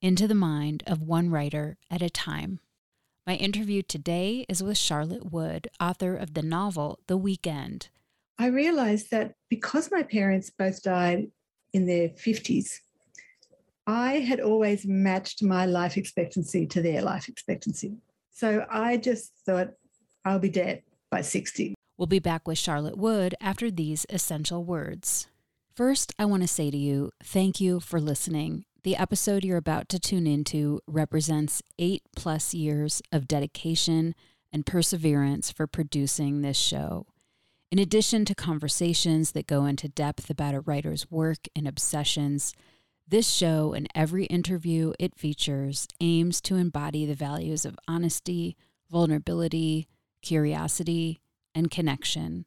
into the mind of one writer at a time. My interview today is with Charlotte Wood, author of the novel The Weekend. I realized that because my parents both died in their 50s, I had always matched my life expectancy to their life expectancy. So I just thought I'll be dead by 60. We'll be back with Charlotte Wood after these essential words. First, I want to say to you, thank you for listening. The episode you're about to tune into represents eight plus years of dedication and perseverance for producing this show. In addition to conversations that go into depth about a writer's work and obsessions, this show and every interview it features aims to embody the values of honesty, vulnerability, curiosity, and connection.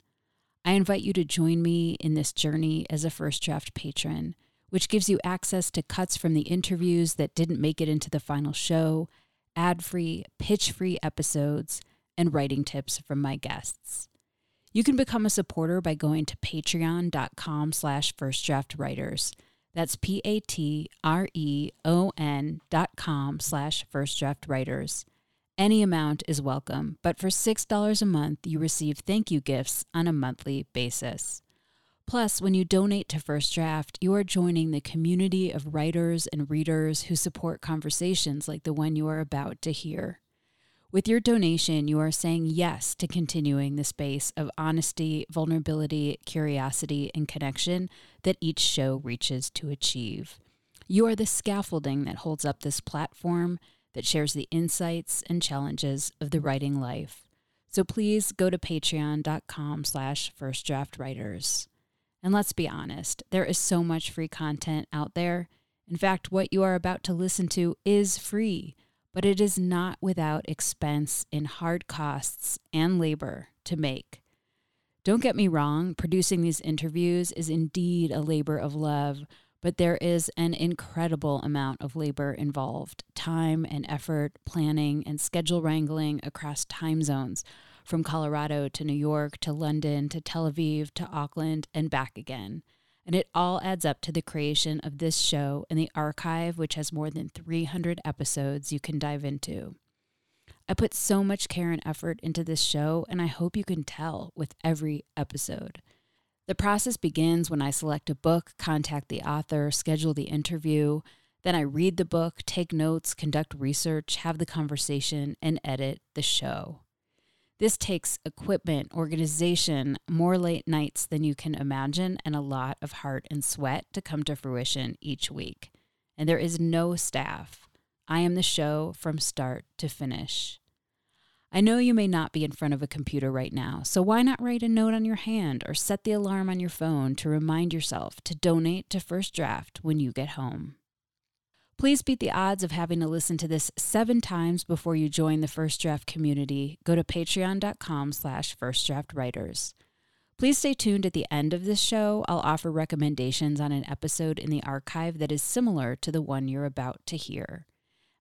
I invite you to join me in this journey as a First Draft patron which gives you access to cuts from the interviews that didn't make it into the final show, ad free, pitch free episodes, and writing tips from my guests. You can become a supporter by going to patreon.com slash firstdraftwriters. That's P-A-T-R-E-O-N dot com slash firstdraftwriters. Any amount is welcome, but for $6 a month, you receive thank you gifts on a monthly basis. Plus, when you donate to First Draft, you are joining the community of writers and readers who support conversations like the one you are about to hear. With your donation, you are saying yes to continuing the space of honesty, vulnerability, curiosity, and connection that each show reaches to achieve. You are the scaffolding that holds up this platform that shares the insights and challenges of the writing life. So please go to patreon.com slash firstdraftwriters. And let's be honest, there is so much free content out there. In fact, what you are about to listen to is free, but it is not without expense in hard costs and labor to make. Don't get me wrong, producing these interviews is indeed a labor of love, but there is an incredible amount of labor involved time and effort, planning, and schedule wrangling across time zones from Colorado to New York to London to Tel Aviv to Auckland and back again. And it all adds up to the creation of this show and the archive, which has more than 300 episodes you can dive into. I put so much care and effort into this show, and I hope you can tell with every episode. The process begins when I select a book, contact the author, schedule the interview. Then I read the book, take notes, conduct research, have the conversation, and edit the show. This takes equipment, organization, more late nights than you can imagine, and a lot of heart and sweat to come to fruition each week. And there is no staff. I am the show from start to finish. I know you may not be in front of a computer right now, so why not write a note on your hand or set the alarm on your phone to remind yourself to donate to First Draft when you get home? Please beat the odds of having to listen to this seven times before you join the First Draft community. Go to patreon.com slash firstdraftwriters. Please stay tuned at the end of this show. I'll offer recommendations on an episode in the archive that is similar to the one you're about to hear.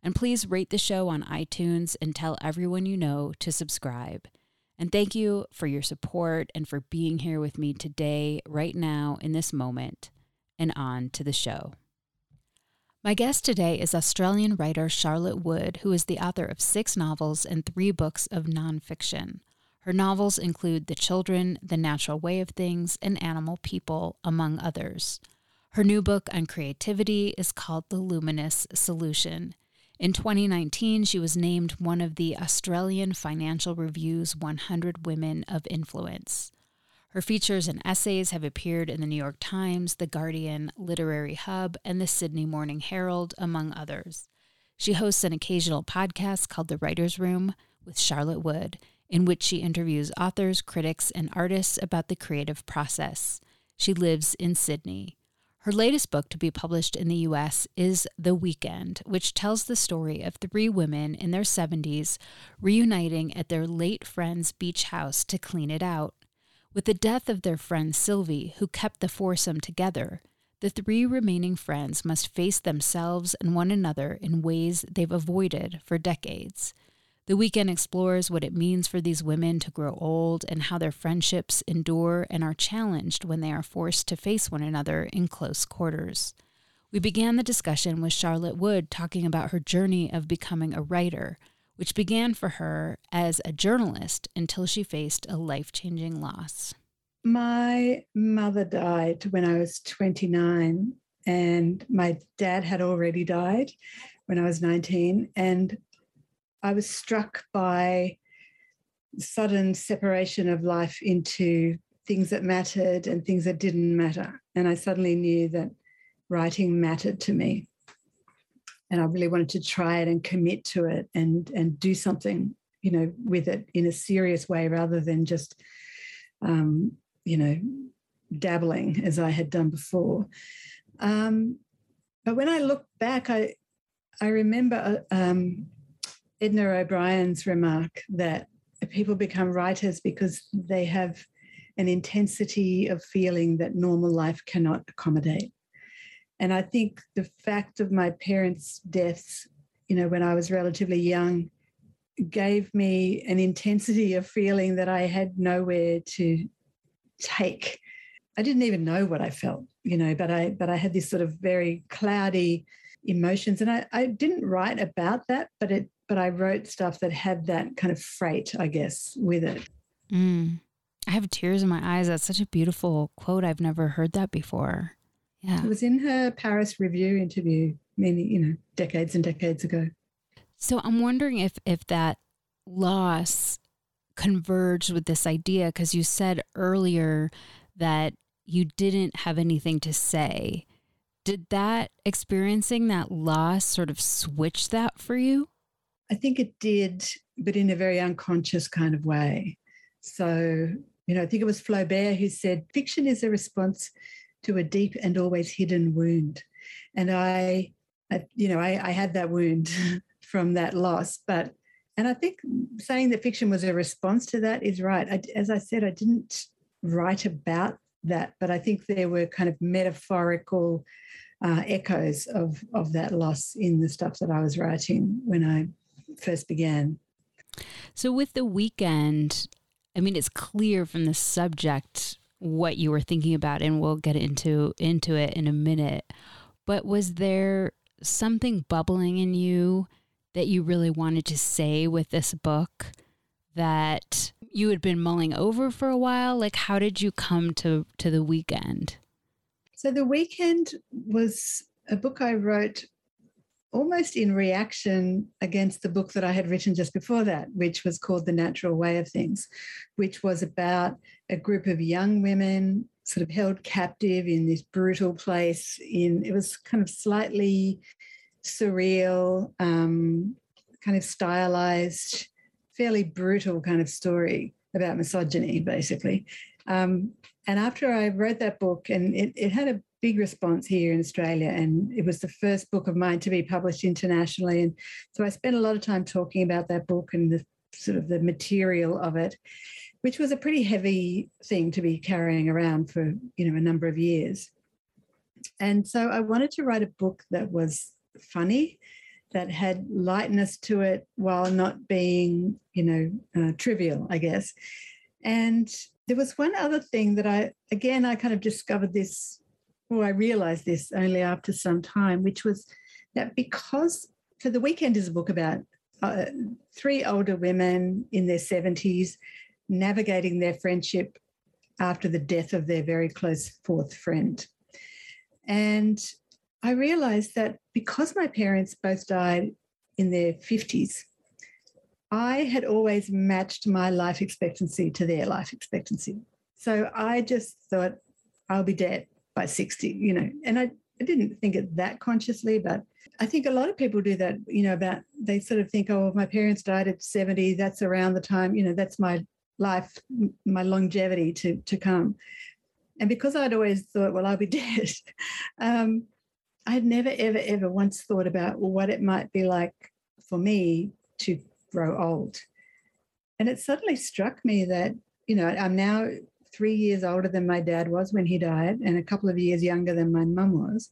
And please rate the show on iTunes and tell everyone you know to subscribe. And thank you for your support and for being here with me today, right now, in this moment. And on to the show. My guest today is Australian writer Charlotte Wood, who is the author of six novels and three books of nonfiction. Her novels include The Children, The Natural Way of Things, and Animal People, among others. Her new book on creativity is called The Luminous Solution. In 2019, she was named one of the Australian Financial Review's 100 Women of Influence. Her features and essays have appeared in the New York Times, The Guardian, Literary Hub, and the Sydney Morning Herald, among others. She hosts an occasional podcast called The Writer's Room with Charlotte Wood, in which she interviews authors, critics, and artists about the creative process. She lives in Sydney. Her latest book to be published in the US is The Weekend, which tells the story of three women in their 70s reuniting at their late friend's beach house to clean it out. With the death of their friend Sylvie, who kept the foursome together, the three remaining friends must face themselves and one another in ways they've avoided for decades. The weekend explores what it means for these women to grow old and how their friendships endure and are challenged when they are forced to face one another in close quarters. We began the discussion with Charlotte Wood talking about her journey of becoming a writer, which began for her as a journalist until she faced a life changing loss. My mother died when I was 29, and my dad had already died when I was 19. And I was struck by sudden separation of life into things that mattered and things that didn't matter. And I suddenly knew that writing mattered to me. And I really wanted to try it and commit to it and, and do something, you know, with it in a serious way rather than just, um, you know, dabbling as I had done before. Um, but when I look back, I, I remember uh, um, Edna O'Brien's remark that people become writers because they have an intensity of feeling that normal life cannot accommodate. And I think the fact of my parents' deaths, you know, when I was relatively young, gave me an intensity of feeling that I had nowhere to take. I didn't even know what I felt, you know, but I but I had this sort of very cloudy emotions. And I, I didn't write about that, but it but I wrote stuff that had that kind of freight, I guess, with it. Mm. I have tears in my eyes. That's such a beautiful quote. I've never heard that before. Yeah. It was in her Paris Review interview many, you know, decades and decades ago. So I'm wondering if if that loss converged with this idea because you said earlier that you didn't have anything to say. Did that experiencing that loss sort of switch that for you? I think it did, but in a very unconscious kind of way. So, you know, I think it was Flaubert who said fiction is a response to a deep and always hidden wound. And I, I you know, I, I had that wound from that loss, but and I think saying that fiction was a response to that is right. I, as I said, I didn't write about that, but I think there were kind of metaphorical uh, echoes of of that loss in the stuff that I was writing when I first began. So, with the weekend, I mean, it's clear from the subject what you were thinking about, and we'll get into into it in a minute. But was there something bubbling in you that you really wanted to say with this book that you had been mulling over for a while? Like, how did you come to to the weekend? So, the weekend was a book I wrote almost in reaction against the book that I had written just before that, which was called The Natural Way of Things, which was about a group of young women sort of held captive in this brutal place. In it was kind of slightly surreal, um, kind of stylized, fairly brutal kind of story about misogyny, basically. Um, and after I wrote that book, and it, it had a big response here in Australia. And it was the first book of mine to be published internationally. And so I spent a lot of time talking about that book and the sort of the material of it, which was a pretty heavy thing to be carrying around for, you know, a number of years. And so I wanted to write a book that was funny that had lightness to it while not being, you know, uh, trivial, I guess. And there was one other thing that I, again, I kind of discovered this, or I realized this only after some time, which was that because, so the weekend is a book about uh, three older women in their 70s navigating their friendship after the death of their very close fourth friend. And I realized that because my parents both died in their 50s, I had always matched my life expectancy to their life expectancy. So I just thought, I'll be dead by 60, you know, and I, I didn't think it that consciously, but I think a lot of people do that, you know, about they sort of think, oh, my parents died at 70, that's around the time, you know, that's my life, my longevity to, to come. And because I'd always thought, well, I'll be dead, um, I'd never, ever, ever once thought about what it might be like for me to grow old. And it suddenly struck me that, you know, I'm now three years older than my dad was when he died, and a couple of years younger than my mum was.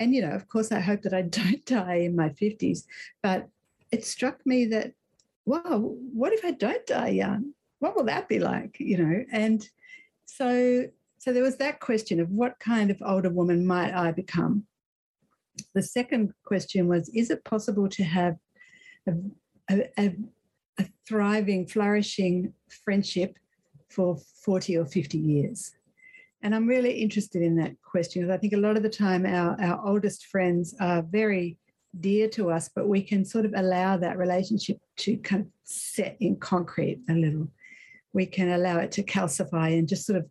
And, you know, of course, I hope that I don't die in my 50s. But it struck me that, wow, what if I don't die young? What will that be like? You know, and so so there was that question of what kind of older woman might I become? The second question was, is it possible to have a, a, a, thriving, flourishing friendship for 40 or 50 years? And I'm really interested in that question because I think a lot of the time our, our oldest friends are very dear to us, but we can sort of allow that relationship to kind of set in concrete a little. We can allow it to calcify and just sort of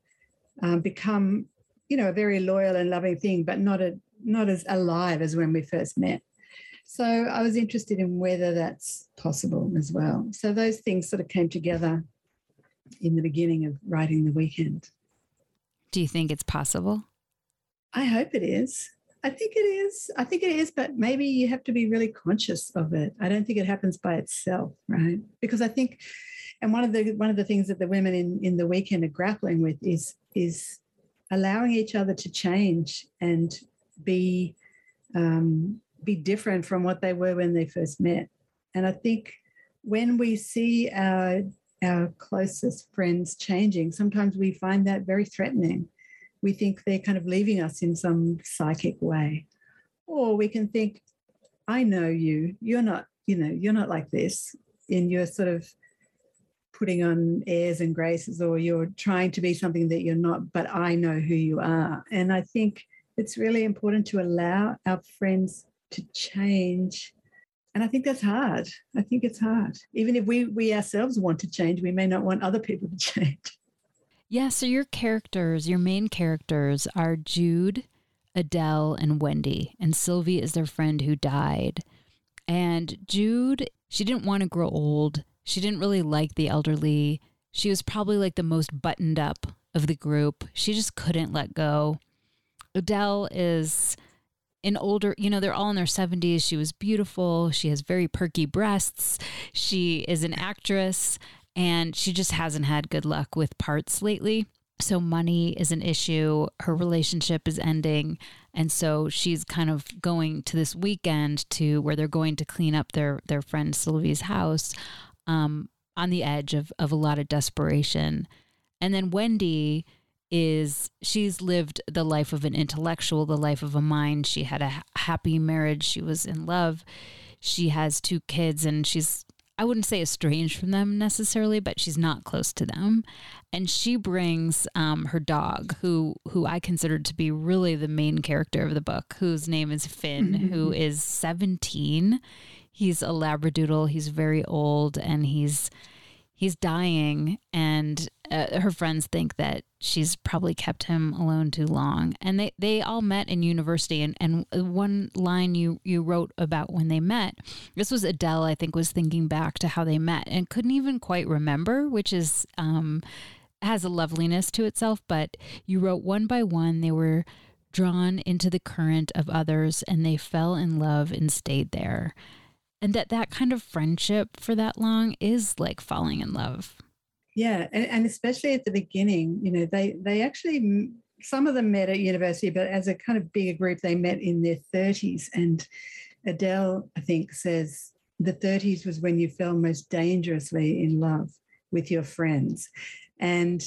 um, become, you know, a very loyal and loving thing, but not a not as alive as when we first met. So I was interested in whether that's possible as well. So those things sort of came together in the beginning of writing the weekend. Do you think it's possible? I hope it is. I think it is. I think it is, but maybe you have to be really conscious of it. I don't think it happens by itself, right? Because I think, and one of the one of the things that the women in in the weekend are grappling with is is allowing each other to change and be um, be different from what they were when they first met. And I think when we see our our closest friends changing, sometimes we find that very threatening. We think they're kind of leaving us in some psychic way. Or we can think, I know you, you're not, you know, you're not like this. And you're sort of putting on airs and graces or you're trying to be something that you're not, but I know who you are. And I think it's really important to allow our friends to change. And i think that's hard. I think it's hard. Even if we we ourselves want to change we may not want other people to change. Yeah so your characters your main characters are jude adele and wendy. And sylvie is their friend who died. And jude she didn't want to grow old she didn't really like the elderly she was probably like the most buttoned up of the group she just couldn't let go adele is an older, you know, they're all in their 70s. She was beautiful. She has very perky breasts. She is an actress and she just hasn't had good luck with parts lately. So money is an issue. Her relationship is ending. And so she's kind of going to this weekend to where they're going to clean up their their friend Sylvie's house um, on the edge of, of a lot of desperation. And then Wendy is she's lived the life of an intellectual, the life of a mind. She had a happy marriage. She was in love. She has two kids and she's I wouldn't say estranged from them necessarily, but she's not close to them. And she brings um, her dog, who who I considered to be really the main character of the book, whose name is Finn, who is 17. He's a Labradoodle. He's very old, and he's he's dying. And uh, her friends think that she's probably kept him alone too long. And they they all met in university. And and one line you you wrote about when they met this was Adele I think was thinking back to how they met and couldn't even quite remember which is um has a loveliness to itself. But you wrote one by one they were drawn into the current of others and they fell in love and stayed there and that that kind of friendship for that long is like falling in love yeah and, and especially at the beginning you know they they actually some of them met at university but as a kind of bigger group they met in their 30s and Adele, I think, says the 30s was when you fell most dangerously in love with your friends. And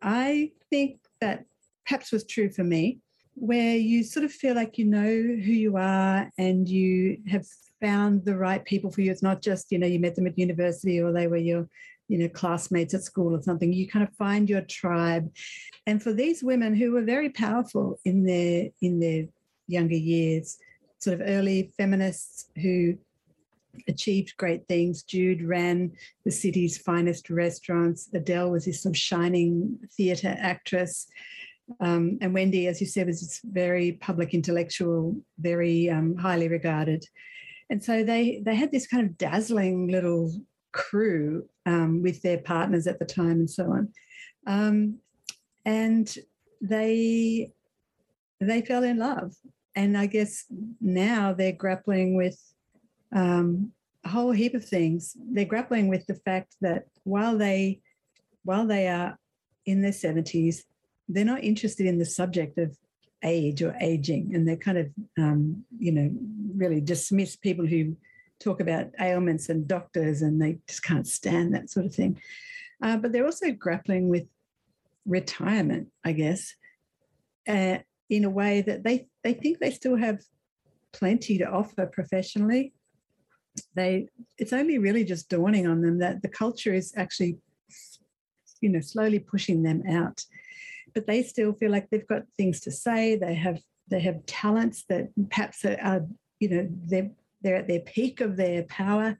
I think that perhaps was true for me, where you sort of feel like you know who you are and you have found the right people for you. It's not just, you know, you met them at university or they were your, you know, classmates at school or something. You kind of find your tribe. And for these women who were very powerful in their in their younger years, sort of early feminists who achieved great things. Jude ran the city's finest restaurants. Adele was this sort of shining theatre actress. Um, and Wendy, as you said, was this very public intellectual, very um, highly regarded. And so they they had this kind of dazzling little crew um, with their partners at the time and so on. Um, and they they fell in love. And I guess now they're grappling with um, a whole heap of things. They're grappling with the fact that while they while they are in their 70s, they're not interested in the subject of age or aging, and they're kind of um, you know really dismiss people who talk about ailments and doctors, and they just can't stand that sort of thing. Uh, but they're also grappling with retirement, I guess, uh, in a way that they they think they still have plenty to offer professionally they it's only really just dawning on them that the culture is actually you know slowly pushing them out but they still feel like they've got things to say. They have they have talents that perhaps are, are you know they're they're at their peak of their power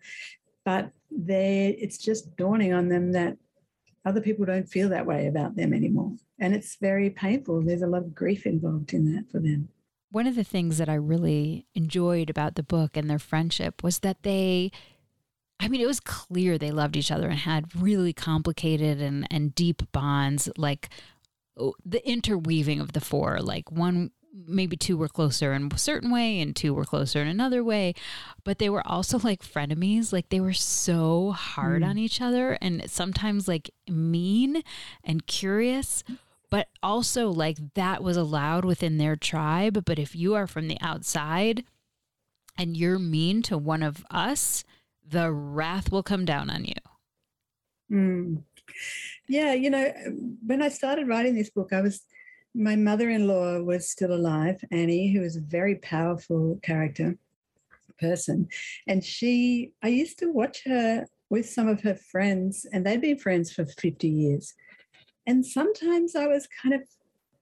but they it's just dawning on them that other people don't feel that way about them anymore. And it's very painful. There's a lot of grief involved in that for them. One of the things that I really enjoyed about the book and their friendship was that they I mean, it was clear they loved each other and had really complicated and, and deep bonds, like the interweaving of the four. Like one, maybe two were closer in a certain way, and two were closer in another way. But they were also like frenemies. Like they were so hard mm. on each other and sometimes like mean and curious but also like that was allowed within their tribe. But if you are from the outside and you're mean to one of us, the wrath will come down on you. Mm. Yeah, you know, when I started writing this book, I was my mother-in-law was still alive, Annie, who was a very powerful character person, and she I used to watch her with some of her friends, and they'd been friends for 50 years. And sometimes I was kind of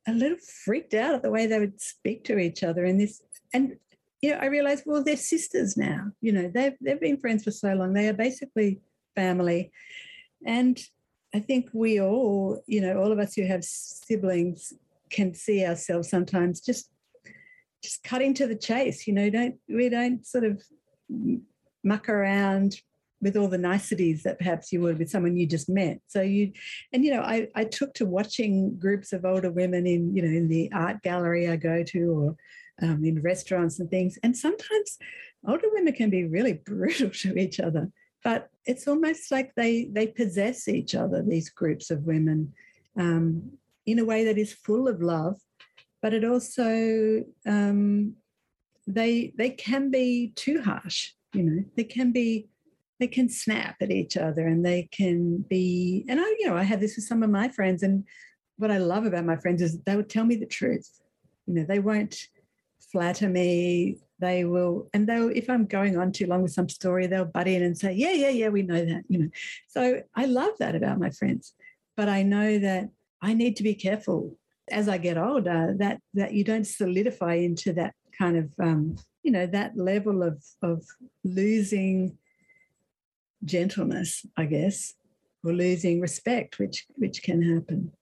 a little freaked out at the way they would speak to each other in this. And you know, I realized, well, they're sisters now. You know, they've they've been friends for so long. They are basically family. And I think we all, you know, all of us who have siblings can see ourselves sometimes just just cutting to the chase. You know, don't we don't sort of muck around with all the niceties that perhaps you would with someone you just met. So you, and you know, I, I took to watching groups of older women in, you know, in the art gallery I go to or um, in restaurants and things. And sometimes older women can be really brutal to each other, but it's almost like they they possess each other. These groups of women, um, in a way that is full of love, but it also um, they they can be too harsh. You know, they can be they can snap at each other and they can be and i you know i have this with some of my friends and what i love about my friends is they would tell me the truth you know they won't flatter me they will and they'll if i'm going on too long with some story they'll butt in and say yeah yeah yeah we know that you know so i love that about my friends but i know that i need to be careful as i get older that that you don't solidify into that kind of um, you know that level of of losing gentleness, I guess, or losing respect, which which can happen.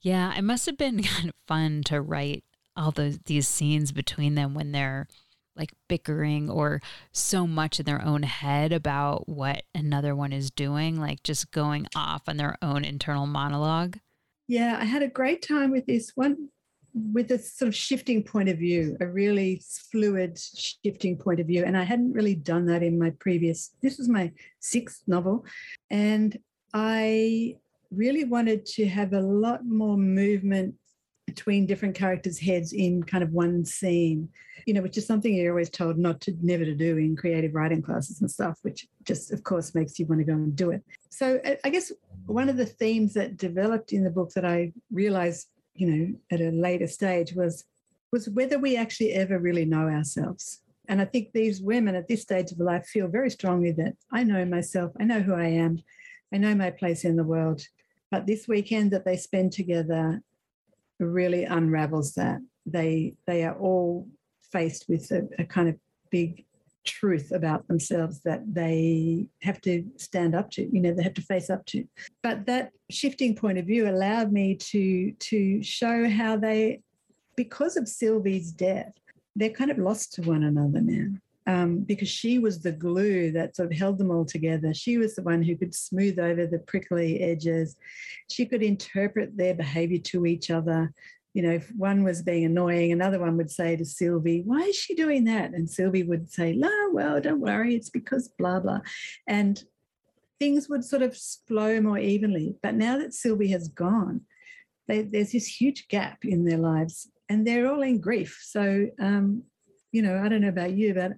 Yeah, it must have been kind of fun to write all those these scenes between them when they're like bickering or so much in their own head about what another one is doing, like just going off on their own internal monologue. Yeah, I had a great time with this one with a sort of shifting point of view, a really fluid shifting point of view. And I hadn't really done that in my previous, this was my sixth novel. And I really wanted to have a lot more movement between different characters' heads in kind of one scene, you know, which is something you're always told not to, never to do in creative writing classes and stuff, which just, of course, makes you want to go and do it. So uh, I guess one of the themes that developed in the book that I realized, you know, at a later stage was was whether we actually ever really know ourselves. And I think these women at this stage of life feel very strongly that I know myself, I know who I am, I know my place in the world. But this weekend that they spend together really unravels that. They they are all faced with a, a kind of big truth about themselves that they have to stand up to you know they have to face up to but that shifting point of view allowed me to to show how they because of sylvie's death they're kind of lost to one another now um, because she was the glue that sort of held them all together. She was the one who could smooth over the prickly edges. She could interpret their behavior to each other. You know, if one was being annoying, another one would say to Sylvie, Why is she doing that? And Sylvie would say, La, well, don't worry, it's because blah, blah. And things would sort of flow more evenly. But now that Sylvie has gone, they, there's this huge gap in their lives and they're all in grief. So, um, you know, I don't know about you, but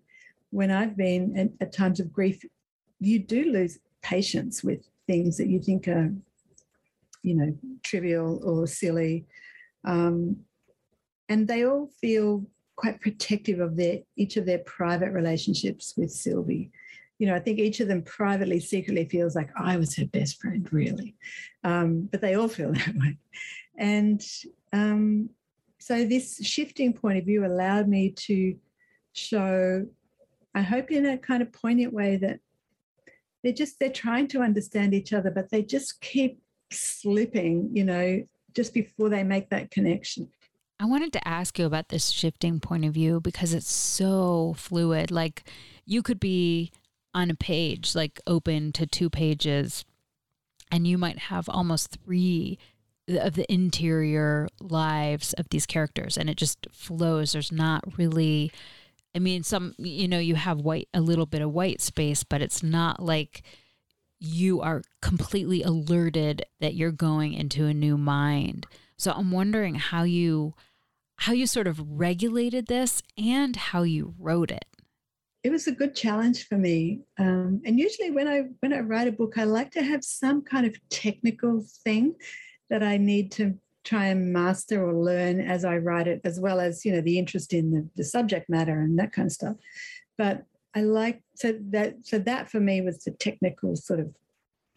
when I've been at, at times of grief, you do lose patience with things that you think are, you know, trivial or silly. Um, and they all feel quite protective of their each of their private relationships with Sylvie. You know, I think each of them privately, secretly feels like I was her best friend, really. Um, but they all feel that way. And um, so this shifting point of view allowed me to show I hope in a kind of poignant way that they're just they're trying to understand each other, but they just keep slipping, you know, just before they make that connection. I wanted to ask you about this shifting point of view because it's so fluid. Like you could be on a page, like open to two pages, and you might have almost three of the interior lives of these characters, and it just flows. There's not really I mean, some, you know, you have white, a little bit of white space, but it's not like you are completely alerted that you're going into a new mind. So I'm wondering how you, how you sort of regulated this and how you wrote it. It was a good challenge for me, um, and usually when I when I write a book, I like to have some kind of technical thing that I need to try and master or learn as I write it, as well as you know the interest in the, the subject matter and that kind of stuff. But I like so that so that for me was the technical sort of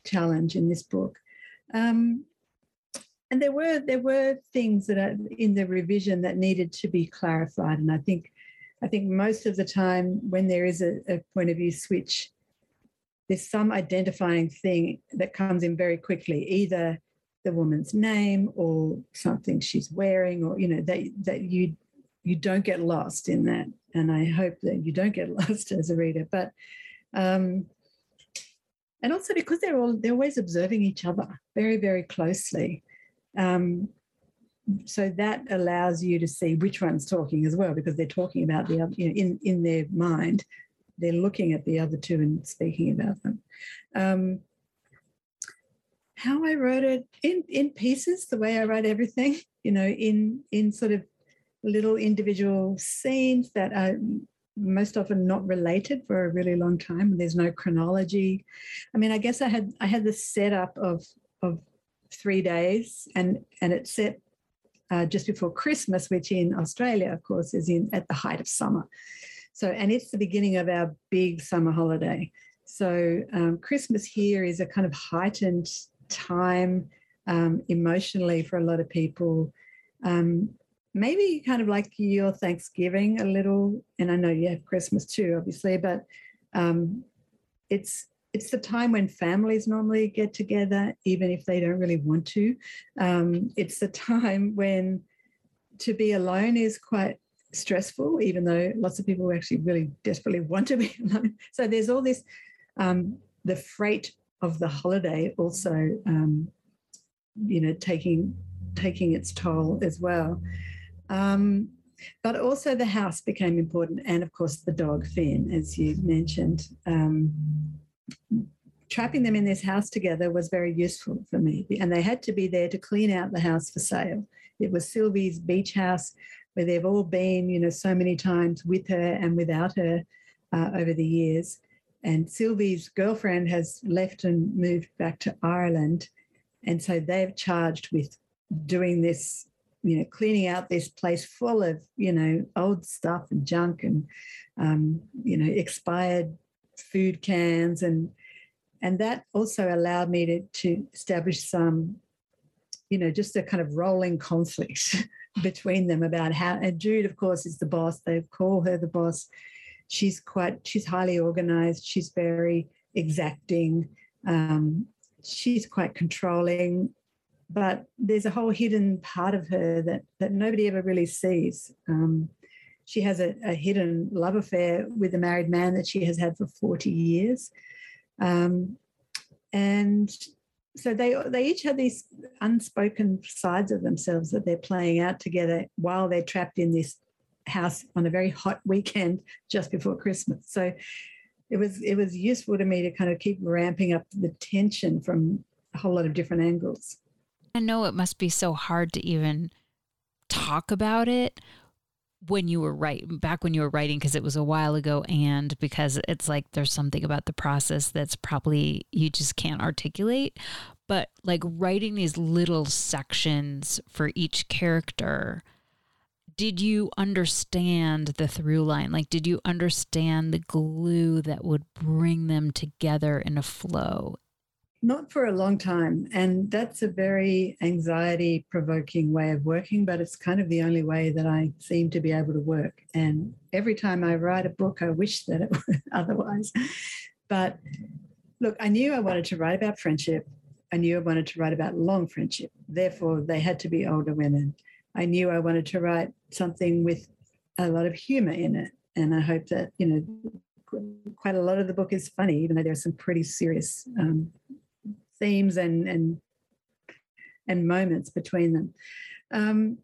challenge in this book. Um, and there were there were things that are in the revision that needed to be clarified, and I think I think most of the time when there is a, a point of view switch, there's some identifying thing that comes in very quickly, either the woman's name or something she's wearing or you know that that you you don't get lost in that. And i hope that you don't get lost as a reader. But um and also because they're all they're always observing each other very very closely. Um so that allows you to see which one's talking as well because they're talking about the other you know in in their mind they're looking at the other two and speaking about them. Um, how I wrote it in in pieces, the way I write everything, you know, in in sort of little individual scenes that are most often not related for a really long time. There's no chronology. I mean, I guess I had I had the setup of of three days, and and it set uh, just before Christmas, which in Australia, of course, is in at the height of summer. So, and it's the beginning of our big summer holiday. So, um, Christmas here is a kind of heightened time um, emotionally for a lot of people. Um, maybe kind of like your Thanksgiving a little, and I know you have Christmas too, obviously, but um, it's it's the time when families normally get together, even if they don't really want to. Um, it's the time when to be alone is quite stressful, even though lots of people actually really desperately want to be alone. So there's all this um, the freight of the holiday also, um, you know, taking taking its toll as well. Um, but also the house became important, and of course the dog Finn, as you mentioned. Um, trapping them in this house together was very useful for me, and they had to be there to clean out the house for sale. it was Sylvie's beach house where they've all been, you know, so many times with her and without her uh, over the years. And Sylvie's girlfriend has left and moved back to Ireland. And so they've charged with doing this, you know, cleaning out this place full of, you know, old stuff and junk and, um, you know, expired food cans. And and that also allowed me to, to establish some you know just a kind of rolling conflict between them about how and jude of course is the boss. They call her the boss she's quite she's highly organized she's very exacting um, she's quite controlling but there's a whole hidden part of her that that nobody ever really sees. Um, she has a, a, hidden love affair with a married man that she has had for 40 years. Um, and so they they each have these unspoken sides of themselves that they're playing out together while they're trapped in this house on a very hot weekend just before Christmas. So it was it was useful to me to kind of keep ramping up the tension from a whole lot of different angles. I know it must be so hard to even talk about it when you were writing back when you were writing because it was a while ago and because it's like there's something about the process that's probably you just can't articulate but like writing these little sections for each character did you understand the through line like did you understand the glue that would bring them together in a flow not for a long time. And that's a very anxiety provoking way of working, but it's kind of the only way that I seem to be able to work. And every time I write a book, I wish that it were otherwise. But look, I knew I wanted to write about friendship. I knew I wanted to write about long friendship. Therefore, they had to be older women. I knew I wanted to write something with a lot of humor in it. And I hope that, you know, quite a lot of the book is funny, even though there's some pretty serious um, themes and and and moments between them. Um,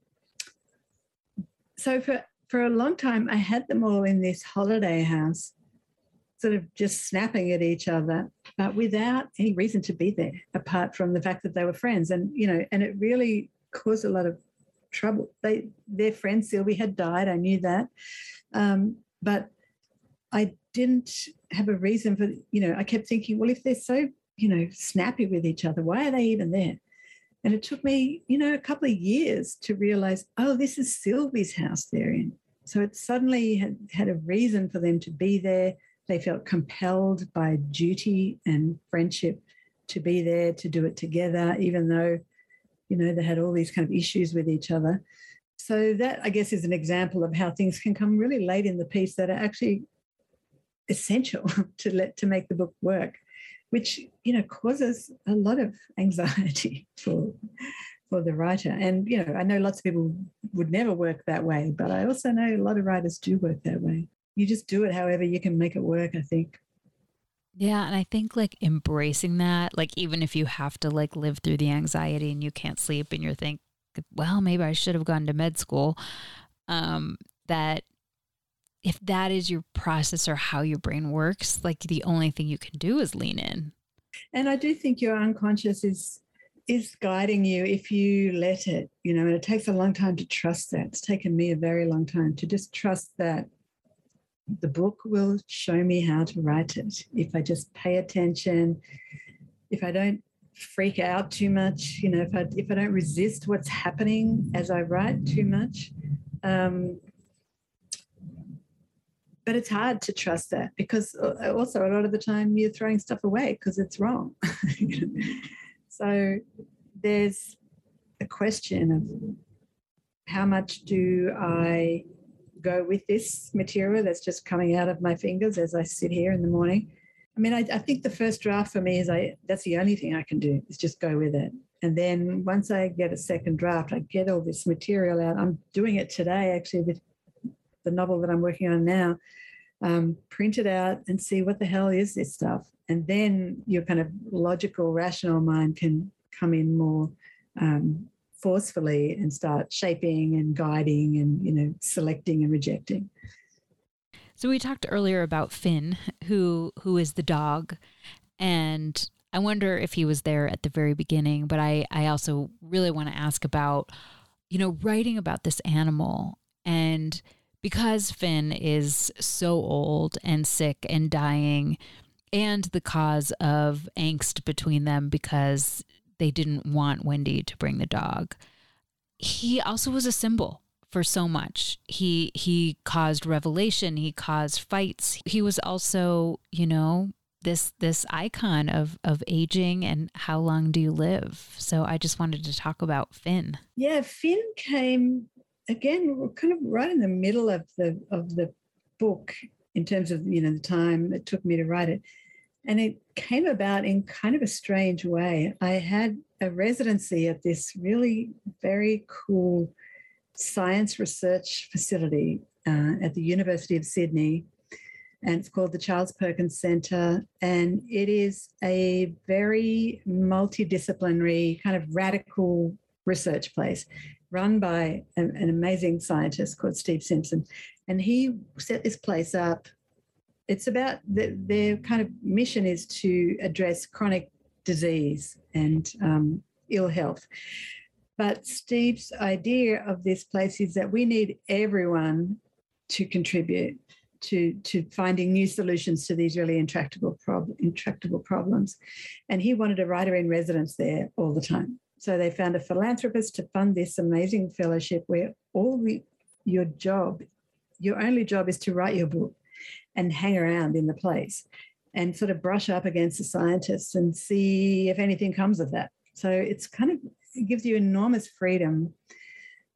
so for for a long time, I had them all in this holiday house, sort of just snapping at each other, but without any reason to be there, apart from the fact that they were friends. And you know, and it really caused a lot of trouble. They their friend Sylvie had died. I knew that, um, but I didn't have a reason for you know. I kept thinking, well, if they're so you know, snappy with each other. Why are they even there? And it took me, you know, a couple of years to realize, oh, this is Sylvie's house they're in. So it suddenly had, had a reason for them to be there. They felt compelled by duty and friendship to be there, to do it together, even though, you know, they had all these kind of issues with each other. So that, I guess, is an example of how things can come really late in the piece that are actually essential to let to make the book work which you know causes a lot of anxiety for for the writer. And you know, I know lots of people would never work that way, but I also know a lot of writers do work that way. You just do it however you can make it work, I think. Yeah, and I think like embracing that, like even if you have to like live through the anxiety and you can't sleep and you're think, well, maybe I should have gone to med school. Um, that if that is your process or how your brain works, like the only thing you can do is lean in. And I do think your unconscious is is guiding you if you let it, you know, and it takes a long time to trust that. It's taken me a very long time to just trust that the book will show me how to write it. If I just pay attention, if I don't freak out too much, you know, if I if I don't resist what's happening as I write too much, um, but it's hard to trust that because uh, also a lot of the time you're throwing stuff away because it's wrong. so there's a question of how much do I go with this material that's just coming out of my fingers as I sit here in the morning. I mean, I, I think the first draft for me is I that's the only thing I can do is just go with it. And then once I get a second draft, I get all this material out. I'm doing it today actually with the novel that I'm working on now, um, print it out and see what the hell is this stuff. And then your kind of logical, rational mind can come in more um, forcefully and start shaping and guiding and, you know, selecting and rejecting. So we talked earlier about Finn, who who is the dog, and I wonder if he was there at the very beginning. But I I also really want to ask about you know, writing about this animal and because Finn is so old and sick and dying, and the cause of angst between them because they didn't want Wendy to bring the dog, he also was a symbol for so much. He he caused revelation, he caused fights. He was also, you know, this this icon of of aging and how long do you live. So I just wanted to talk about Finn. Yeah, Finn came again, we're kind of right in the middle of the of the book in terms of you know the time it took me to write it, and it came about in kind of a strange way. I had a residency at this really very cool science research facility uh, at the University of Sydney. And it's called the Charles Perkins Centre. And it is a very multidisciplinary, kind of radical research place run by an, an amazing scientist called Steve Simpson. And he set this place up. It's about the, their kind of mission is to address chronic disease and um, ill health. But Steve's idea of this place is that we need everyone to contribute to, to finding new solutions to these really intractable, prob- intractable problems. And he wanted a writer in residence there all the time. So they found a philanthropist to fund this amazing fellowship where all the, your job, your only job is to write your book and hang around in the place and sort of brush up against the scientists and see if anything comes of that. So it's kind of, it gives you enormous freedom,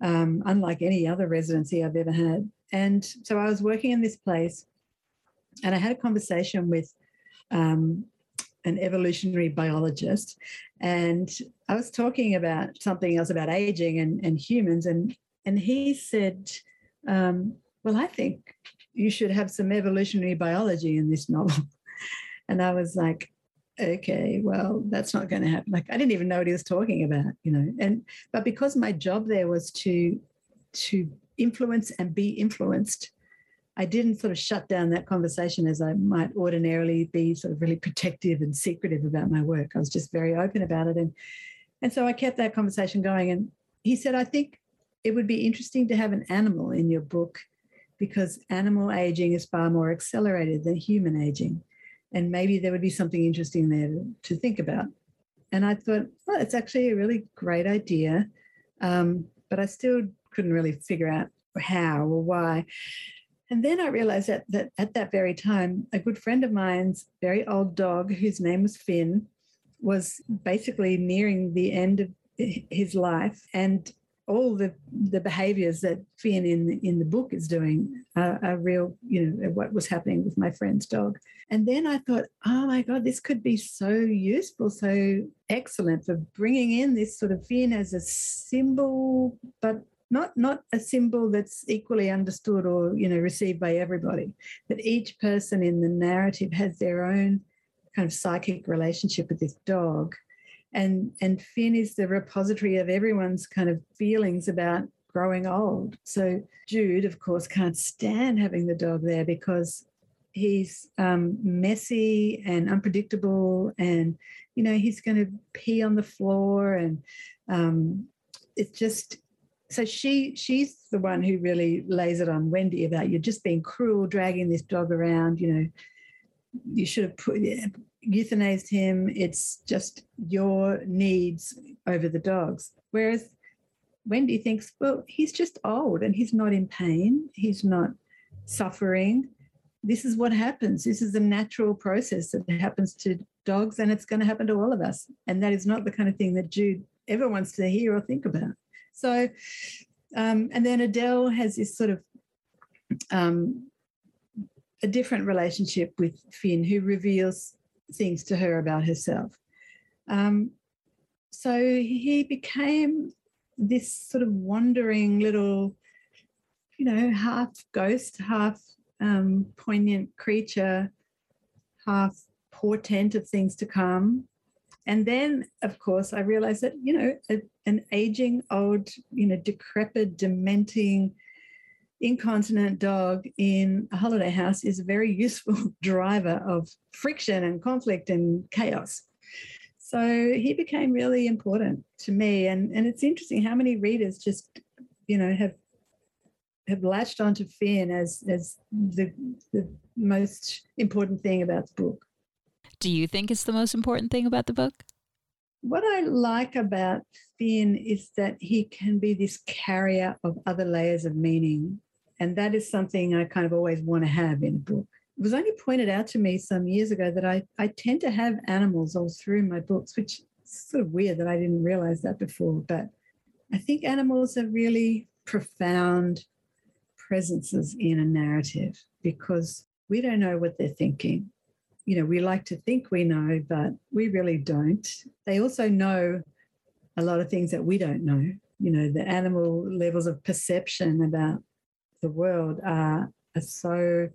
um, unlike any other residency I've ever had. And so I was working in this place and I had a conversation with um, an evolutionary biologist, and I was talking about something else about aging and, and humans, and and he said, um, "Well, I think you should have some evolutionary biology in this novel," and I was like, "Okay, well, that's not going to happen." Like I didn't even know what he was talking about, you know. And but because my job there was to to influence and be influenced I didn't sort of shut down that conversation as I might ordinarily be sort of really protective and secretive about my work. I was just very open about it. And, and so I kept that conversation going. And he said, I think it would be interesting to have an animal in your book because animal aging is far more accelerated than human aging. And maybe there would be something interesting there to, think about. And I thought, well, it's actually a really great idea. Um, but I still couldn't really figure out how or why. And then I realized that, that at that very time, a good friend of mine's very old dog, whose name was Finn, was basically nearing the end of his life. And all the, the behaviors that Finn in the, in the book is doing are, are real, you know, what was happening with my friend's dog. And then I thought, oh my God, this could be so useful, so excellent for bringing in this sort of Finn as a symbol, but not not a symbol that's equally understood or you know received by everybody but each person in the narrative has their own kind of psychic relationship with this dog and and finn is the repository of everyone's kind of feelings about growing old so jude of course can't stand having the dog there because he's um, messy and unpredictable and you know he's going to pee on the floor and um, it's just so she she's the one who really lays it on Wendy about you're just being cruel, dragging this dog around. You know, you should have put euthanized him. It's just your needs over the dog's. Whereas Wendy thinks, well, he's just old and he's not in pain. He's not suffering. This is what happens. This is a natural process that happens to dogs, and it's going to happen to all of us. And that is not the kind of thing that Jude ever wants to hear or think about. So, um, and then Adele has this sort of um, a different relationship with Finn, who reveals things to her about herself. Um, so he became this sort of wandering little, you know, half ghost, half um, poignant creature, half portent of things to come. And then, of course, I realized that, you know, a, an aging, old, you know, decrepit, dementing, incontinent dog in a holiday house is a very useful driver of friction and conflict and chaos. So he became really important to me. And, and it's interesting how many readers just you know, have have latched onto Finn as as the the most important thing about the book. Do you think it's the most important thing about the book? What I like about Finn is that he can be this carrier of other layers of meaning. And that is something I kind of always want to have in a book. It was only pointed out to me some years ago that I, I tend to have animals all through my books, which is sort of weird that I didn't realize that before. But I think animals are really profound presences in a narrative because we don't know what they're thinking. You know, we like to think we know, but we really don't. They also know a lot of things that we don't know. You know, the animal levels of perception about the world are, are so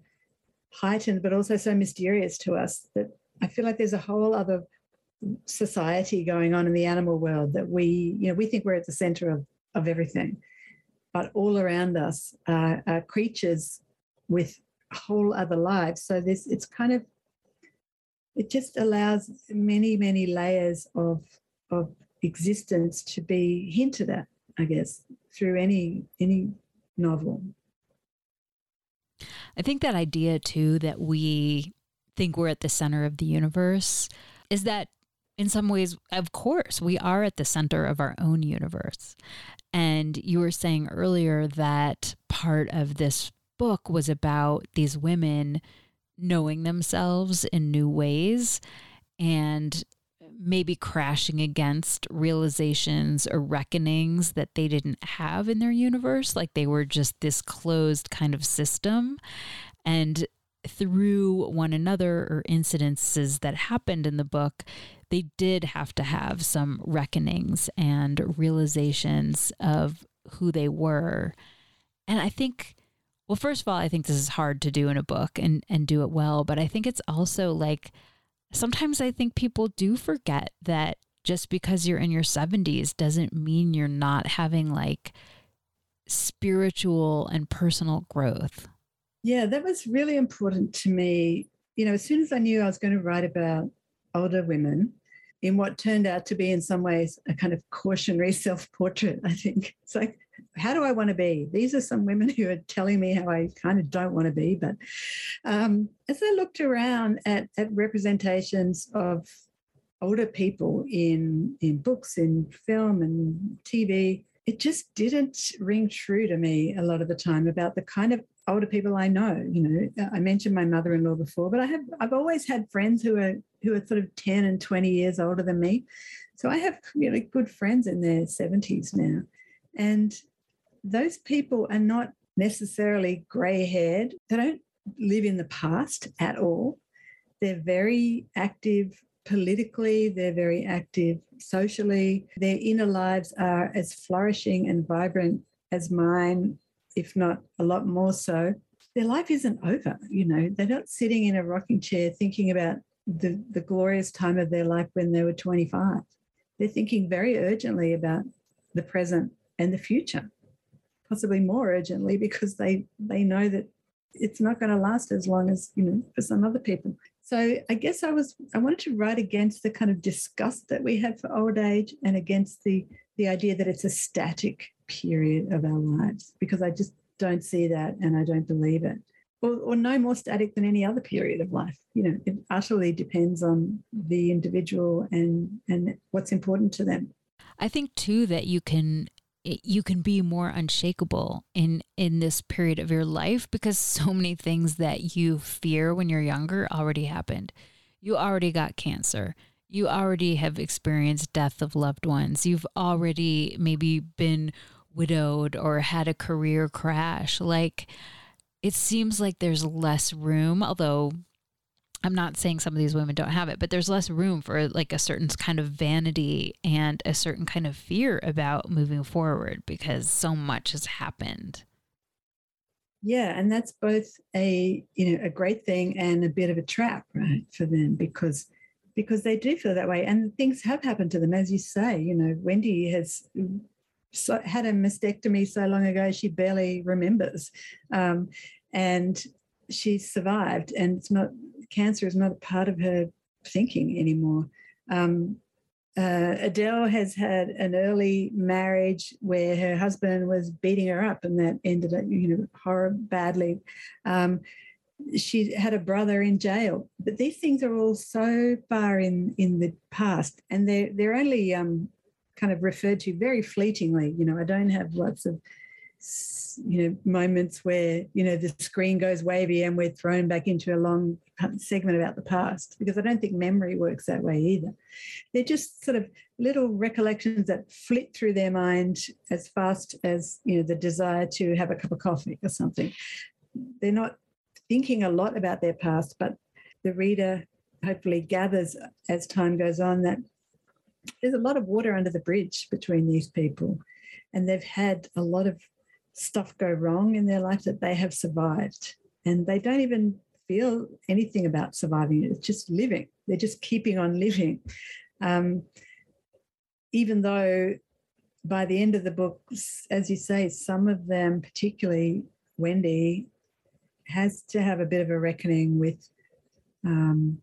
heightened, but also so mysterious to us that I feel like there's a whole other society going on in the animal world that we, you know, we think we're at the center of, of everything but all around us are, are creatures with whole other lives. So this it's kind of it just allows many many layers of of existence to be hinted at, I guess, through any any novel. I think that idea too that we think we're at the center of the universe is that in some ways, of course, we are at the center of our own universe. And you were saying earlier that part of this book was about these women knowing themselves in new ways and maybe crashing against realizations or reckonings that they didn't have in their universe. Like they were just this closed kind of system. And through one another or incidences that happened in the book, they did have to have some reckonings and realizations of who they were. And I think, well, first of all, I think this is hard to do in a book and, and do it well. But I think it's also like sometimes I think people do forget that just because you're in your 70s doesn't mean you're not having like spiritual and personal growth. Yeah, that was really important to me. You know, as soon as I knew I was going to write about older women in what turned out to be, in some ways, a kind of cautionary self portrait. I think it's like, how do I want to be? These are some women who are telling me how I kind of don't want to be. But um, as I looked around at, at representations of older people in in books, in film, and TV, it just didn't ring true to me a lot of the time about the kind of older people I know. You know, I mentioned my mother-in-law before, but I have I've always had friends who are who are sort of 10 and 20 years older than me. So I have really good friends in their 70s now. And those people are not necessarily grey-haired. They don't live in the past at all. They're very active politically, they're very active socially. Their inner lives are as flourishing and vibrant as mine if not a lot more so, their life isn't over. You know, they're not sitting in a rocking chair thinking about the, the glorious time of their life when they were 25. They're thinking very urgently about the present and the future, possibly more urgently because they they know that it's not going to last as long as you know for some other people. So I guess I was I wanted to write against the kind of disgust that we have for old age and against the the idea that it's a static period of our lives because I just don't see that and I don't believe it. Or, or, no more static than any other period of life. You know, it utterly depends on the individual and and what's important to them. I think too that you can you can be more unshakable in in this period of your life because so many things that you fear when you're younger already happened. You already got cancer you already have experienced death of loved ones. You've already maybe been widowed or had a career crash. Like it seems like there's less room, although I'm not saying some of these women don't have it, but there's less room for like a certain kind of vanity and a certain kind of fear about moving forward because so much has happened. Yeah, and that's both a you know a great thing and a bit of a trap, right, for them because because they do feel that way. And things have happened to them, as you say. You know, Wendy has had a mastectomy so long ago she barely remembers, um, and she's survived. And it's not cancer is not a part of her thinking anymore. Um, uh, Adele has had an early marriage where her husband was beating her up, and that ended up, you know, horror badly. Um, she had a brother in jail, but these things are all so far in in the past, and they're they're only um, kind of referred to very fleetingly. You know, I don't have lots of you know moments where you know the screen goes wavy and we're thrown back into a long segment about the past because i don't think memory works that way either. They're just sort of little recollections that flit through their mind as fast as you know the desire to have a cup of coffee or something. They're not thinking a lot about their past but the reader hopefully gathers as time goes on that there's a lot of water under the bridge between these people and they've had a lot of stuff go wrong in their life that they have survived. And they don't even feel anything about surviving. It's just living. They're just keeping on living. Um, even though by the end of the book, as you say, some of them, particularly Wendy, has to have a bit of a reckoning with um,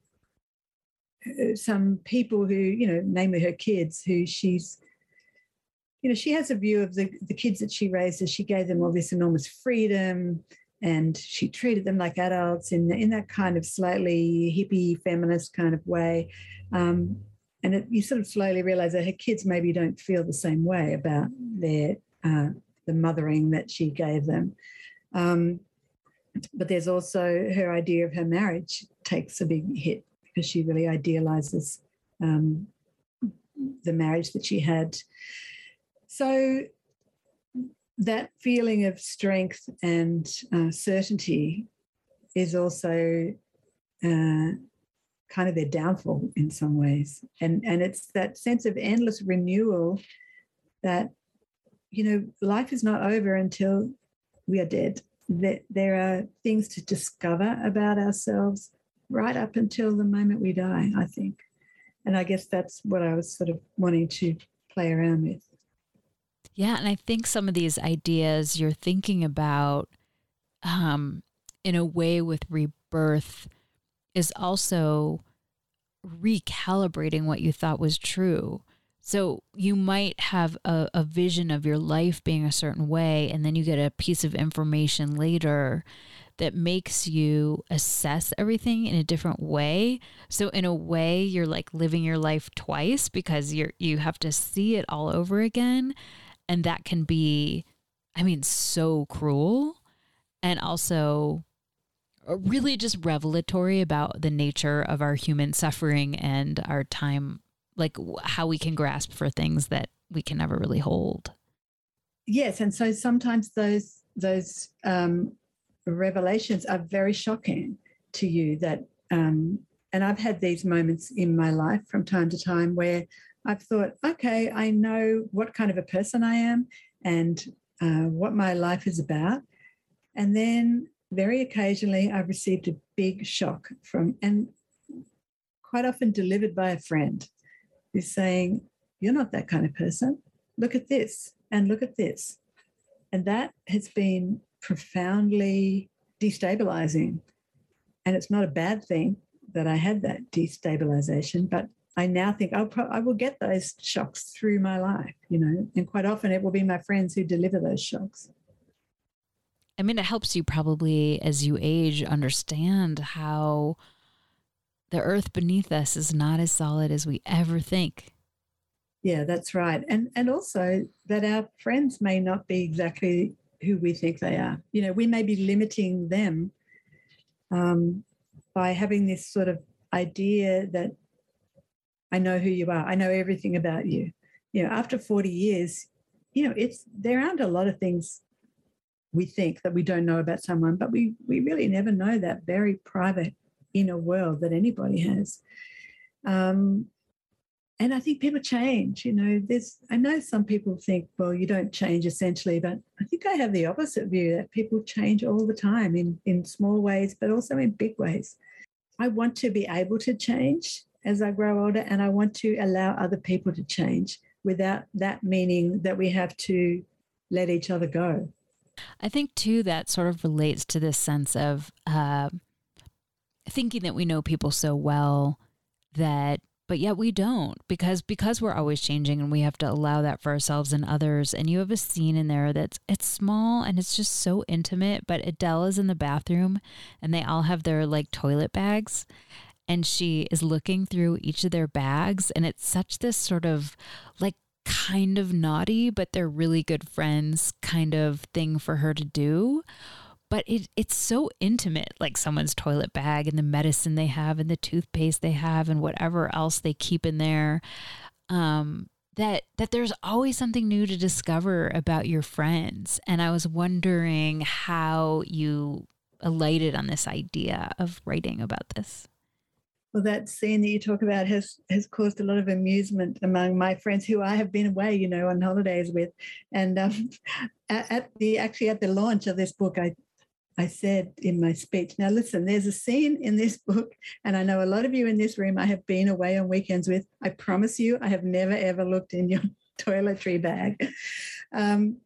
some people who, you know, namely her kids, who she's you know, she has a view of the, the kids that she raised as she gave them all this enormous freedom and she treated them like adults in, in that kind of slightly hippie feminist kind of way. Um, and it, you sort of slowly realize that her kids maybe don't feel the same way about their uh, the mothering that she gave them. Um, but there's also her idea of her marriage takes a big hit because she really idealizes um, the marriage that she had. So that feeling of strength and uh, certainty is also uh, kind of their downfall in some ways, and and it's that sense of endless renewal that you know life is not over until we are dead. That there are things to discover about ourselves right up until the moment we die. I think, and I guess that's what I was sort of wanting to play around with. Yeah, and I think some of these ideas you're thinking about um, in a way with rebirth is also recalibrating what you thought was true. So you might have a, a vision of your life being a certain way, and then you get a piece of information later that makes you assess everything in a different way. So in a way, you're like living your life twice because you're you have to see it all over again. And that can be, I mean, so cruel and also really just revelatory about the nature of our human suffering and our time, like how we can grasp for things that we can never really hold. Yes, and so sometimes those those um, revelations are very shocking to you. That um, and I've had these moments in my life from time to time where I've thought, okay, I know what kind of a person I am and uh, what my life is about. And then very occasionally I've received a big shock from, and quite often delivered by a friend who's saying, You're not that kind of person. Look at this and look at this. And that has been profoundly destabilizing. And it's not a bad thing that I had that destabilization, but I now think I'll pro- I will get those shocks through my life, you know, and quite often it will be my friends who deliver those shocks. I mean, it helps you probably as you age understand how the earth beneath us is not as solid as we ever think. Yeah, that's right. And and also that our friends may not be exactly who we think they are. You know, we may be limiting them um, by having this sort of idea that I know who you are. I know everything about you. You know, after 40 years, you know, it's there aren't a lot of things we think that we don't know about someone, but we we really never know that very private inner world that anybody has. Um, and I think people change. You know, there's I know some people think, well, you don't change essentially, but I think I have the opposite view that people change all the time in in small ways, but also in big ways. I want to be able to change as I grow older, and I want to allow other people to change without that meaning that we have to let each other go. I think, too, that sort of relates to this sense of uh, thinking that we know people so well that but yet we don't because because we're always changing and we have to allow that for ourselves and others and you have a scene in there that's it's small and it's just so intimate but Adele is in the bathroom and they all have their like toilet bags and she is looking through each of their bags and it's such this sort of like kind of naughty but they're really good friends kind of thing for her to do. But it it's so intimate like someone's toilet bag and the medicine they have and the toothpaste they have and whatever else they keep in there um, that that there's always something new to discover about your friends. And i was wondering how you alighted on this idea of writing about this well, that scene that you talk about has has caused a lot of amusement among my friends who I have been away, you know, on holidays with. And um, at, the actually at the launch of this book, I I said in my speech, now listen, there's a scene in this book, and I know a lot of you in this room I have been away on weekends with. I promise you, I have never ever looked in your toiletry bag. Um,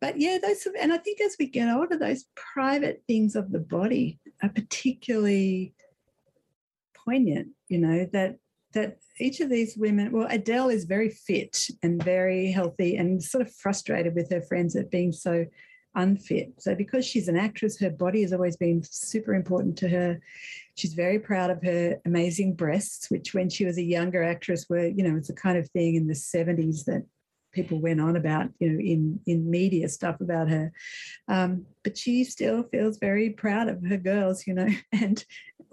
but yeah, those, and I think as we get older, those private things of the body are particularly poignant, you know, that that each of these women, well, Adele is very fit and very healthy and sort of frustrated with her friends at being so unfit. So, because she's an actress, her body has always been super important to her. She's very proud of her amazing breasts, which, when she was a younger actress, were, you know, it's the kind of thing in the 70s that people went on about, you know, in, in media stuff about her. Um, but she still feels very proud of her girls, you know. And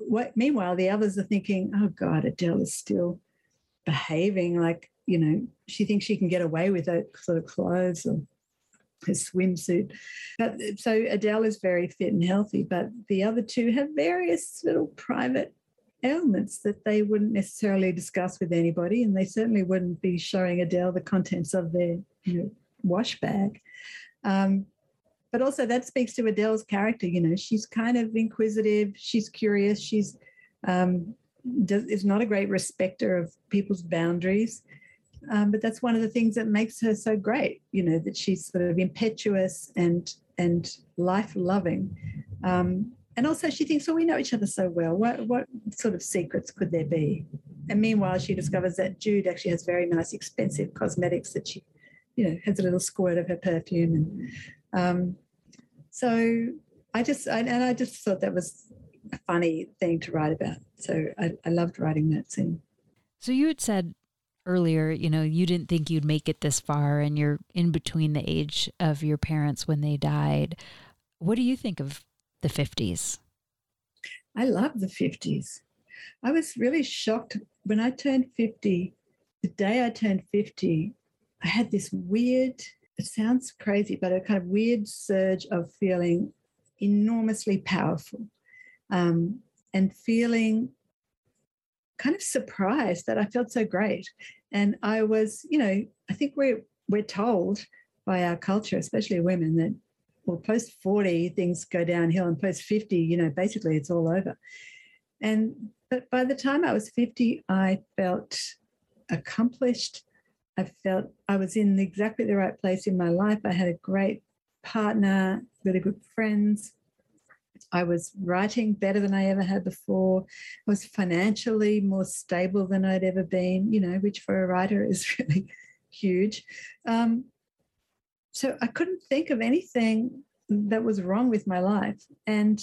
what, meanwhile, the others are thinking, oh God, Adele is still behaving like, you know, she thinks she can get away with that sort of clothes or her swimsuit. But so Adele is very fit and healthy, but the other two have various little private ailments that they wouldn't necessarily discuss with anybody, and they certainly wouldn't be showing Adele the contents of their you know, wash bag. Um, but also that speaks to Adele's character. You know, she's kind of inquisitive, she's curious, she's um, does, is not a great respecter of people's boundaries. Um, but that's one of the things that makes her so great, you know, that she's sort of impetuous and and life loving. Um, and also she thinks, well, we know each other so well. What what sort of secrets could there be? And meanwhile, she discovers that Jude actually has very nice, expensive cosmetics that she, you know, has a little squirt of her perfume. And um, so I just I, and I just thought that was a funny thing to write about. So I, I loved writing that scene. So you had said earlier, you know, you didn't think you'd make it this far and you're in between the age of your parents when they died. What do you think of the 50s? I love the 50s. I was really shocked when I turned 50. The day I turned 50, I had this weird, it sounds crazy, but a kind of weird surge of feeling enormously powerful um, and feeling kind of surprised that I felt so great. And I was, you know, I think we're we're told by our culture, especially women, that well, post 40 things go downhill and post 50, you know, basically it's all over. And but by the time I was 50, I felt accomplished. I felt I was in exactly the right place in my life. I had a great partner, really good friends. I was writing better than I ever had before. I was financially more stable than I'd ever been, you know, which for a writer is really huge. Um, so I couldn't think of anything that was wrong with my life. And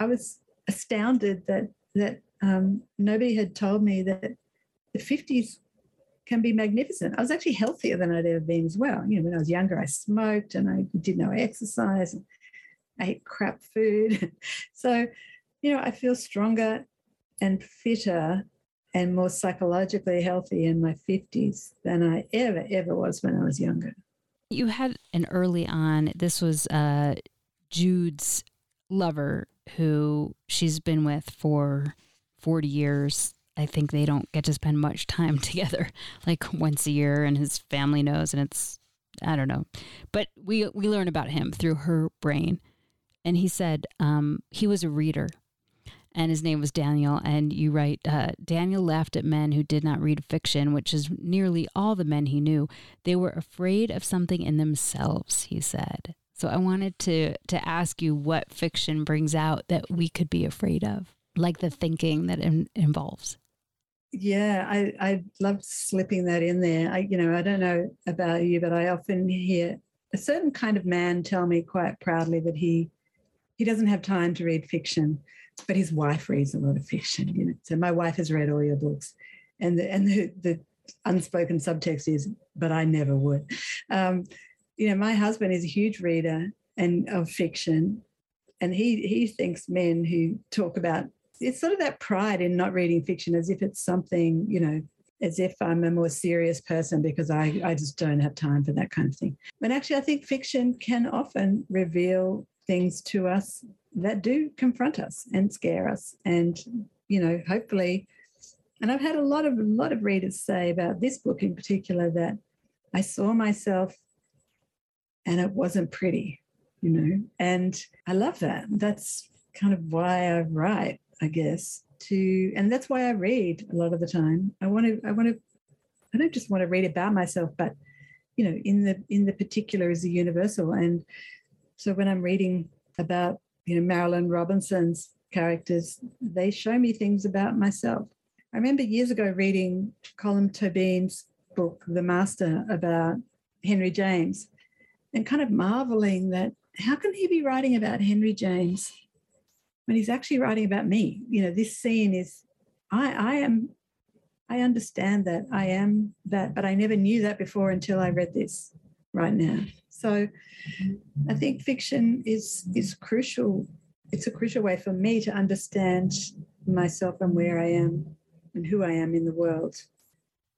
I was astounded that that um, nobody had told me that the 50s can be magnificent. I was actually healthier than I'd ever been as well. You know, when I was younger, I smoked and I did no exercise. And ate crap food. so, you know, I feel stronger and fitter and more psychologically healthy in my 50s than I ever, ever was when I was younger. You had an early on, this was uh, Jude's lover who she's been with for 40 years. I think they don't get to spend much time together, like once a year, and his family knows, and it's I don't know. But we we learn about him through her brain and he said um, he was a reader and his name was Daniel. And you write, uh, Daniel laughed at men who did not read fiction, which is nearly all the men he knew. They were afraid of something in themselves, he said. So I wanted to to ask you what fiction brings out that we could be afraid of, like the thinking that in, involves. Yeah, I, I love slipping that in there. I, you know, I don't know about you, but I often hear a certain kind of man tell me quite proudly that he he doesn't have time to read fiction, but his wife reads a lot of fiction. You know, so my wife has read all your books, and the, and the, the unspoken subtext is, but I never would. Um, you know, my husband is a huge reader and of fiction, and he he thinks men who talk about it's sort of that pride in not reading fiction as if it's something, you know, as if I'm a more serious person because I, I just don't have time for that kind of thing. But actually, I think fiction can often reveal things to us that do confront us and scare us. And, you know, hopefully, and I've had a lot of a lot of readers say about this book in particular that I saw myself and it wasn't pretty, you know. And I love that. That's kind of why I write I guess, to and that's why I read a lot of the time. I want to I want to I don't just want to read about myself, but you know, in the in the particular is the universal. And so when I'm reading about, you know, Marilynne Robinson's characters, they show me things about myself. I remember years ago reading Colm Tóibín's book, The Master, about Henry James, and kind of marveling that how can he be writing about Henry James when he's actually writing about me. You know, this scene is, I, I am, I understand that I am that, but I never knew that before until I read this right now. So I think fiction is is crucial. It's a crucial way for me to understand myself and where I am and who I am in the world.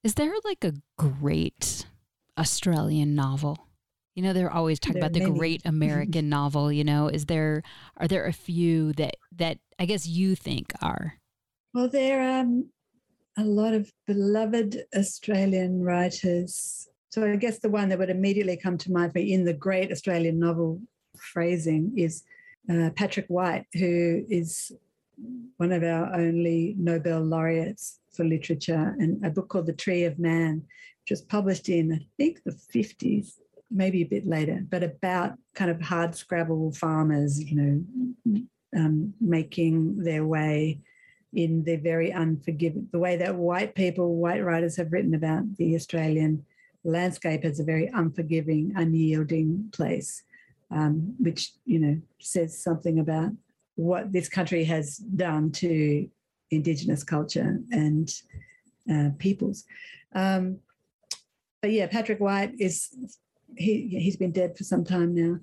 Is there like a great Australian novel? You know, they're always talking about the many. great American novel. You know, is there are there a few that that I guess you think are? Well, there are um, a lot of beloved Australian writers. So I guess the one that would immediately come to mind for in the great Australian novel phrasing is uh, Patrick White, who is one of our only Nobel laureates for literature, and a book called The Tree of Man, which was published in I think the 50s maybe a bit later, but about kind of hard scrabble farmers, you know, um, making their way in the very unforgiving, the way that white people, white writers have written about the Australian landscape as a very unforgiving, unyielding place, um, which, you know, says something about what this country has done to Indigenous culture and uh, peoples. Um, but yeah, Patrick White is he he's been dead for some time now.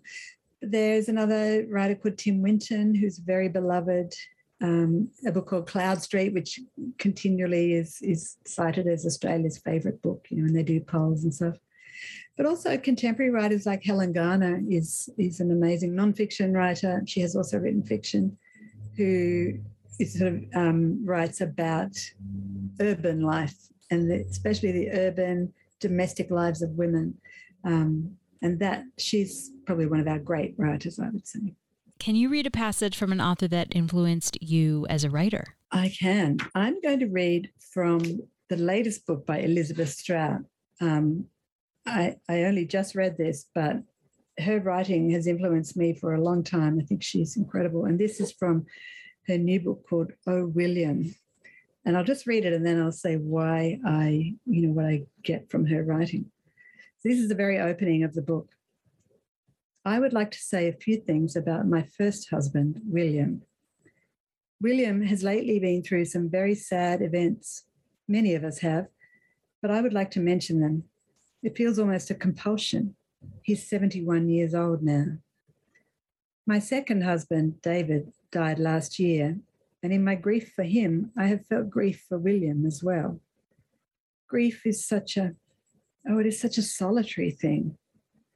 There's another writer called Tim Winton, who's very beloved. Um, a book called Cloudstreet, which continually is is cited as Australia's favourite book, you know, when they do polls and stuff. But also contemporary writers like Helen Garner is is an amazing nonfiction writer. She has also written fiction, who is sort of um, writes about urban life and the, especially the urban domestic lives of women. Um, and that she's probably one of our great writers, I would say. Can you read a passage from an author that influenced you as a writer? I can. I'm going to read from the latest book by Elizabeth Strout. Um, I, I only just read this, but her writing has influenced me for a long time. I think she's incredible. And this is from her new book called Oh William. And I'll just read it and then I'll say why I, you know, what I get from her writing. This is the very opening of the book. I would like to say a few things about my first husband, William. William has lately been through some very sad events. Many of us have, but I would like to mention them. It feels almost a compulsion. He's 71 years old now. My second husband, David, died last year, and in my grief for him, I have felt grief for William as well. Grief is such a Oh, it is such a solitary thing.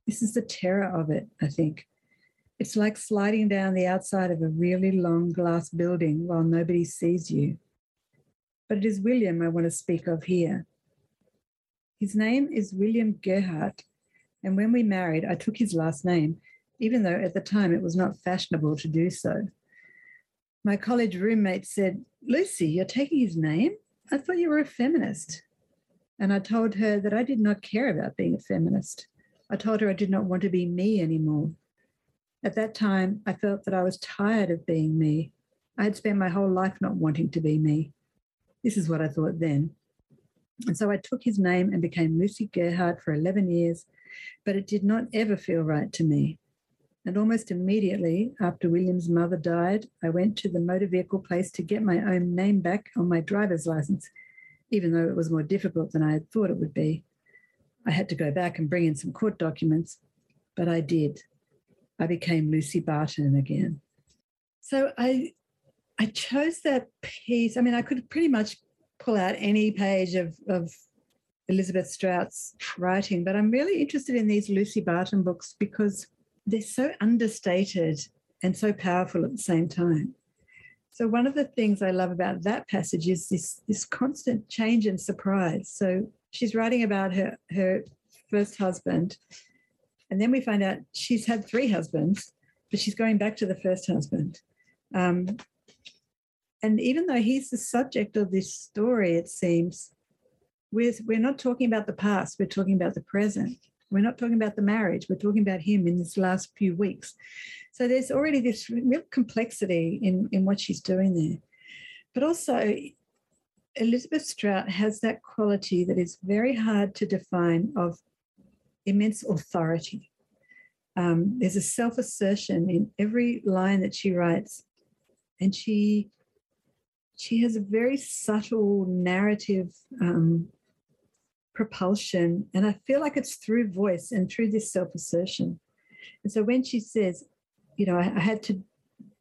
This is the terror of it, I think. It's like sliding down the outside of a really long glass building while nobody sees you. But it is William I want to speak of here. His name is William Gerhardt, and when we married, I took his last name, even though at the time it was not fashionable to do so. My college roommate said, Lucy, you're taking his name? I thought you were a feminist. And I told her that I did not care about being a feminist. I told her I did not want to be me anymore. At that time, I felt that I was tired of being me. I had spent my whole life not wanting to be me. This is what I thought then. And so I took his name and became Lucy Gerhardt for 11 years, but it did not ever feel right to me. And almost immediately after William's mother died, I went to the motor vehicle place to get my own name back on my driver's license, even though it was more difficult than I had thought it would be. I had to go back and bring in some court documents, but I did. I became Lucy Barton again. So I I chose that piece. I mean, I could pretty much pull out any page of, of Elizabeth Strout's writing, but I'm really interested in these Lucy Barton books because they're so understated and so powerful at the same time. So one of the things I love about that passage is this, this constant change and surprise. So she's writing about her, her first husband, and then we find out she's had three husbands, but she's going back to the first husband. Um, and even though he's the subject of this story, it seems, we're, we're not talking about the past, we're talking about the present. We're not talking about the marriage, we're talking about him in this last few weeks. So there's already this real complexity in, in what she's doing there. But also, Elizabeth Strout has that quality that is very hard to define of immense authority. Um, there's a self assertion in every line that she writes, and she she has a very subtle narrative um, propulsion. And I feel like it's through voice and through this self assertion. And so when she says, you know, I, I, had to,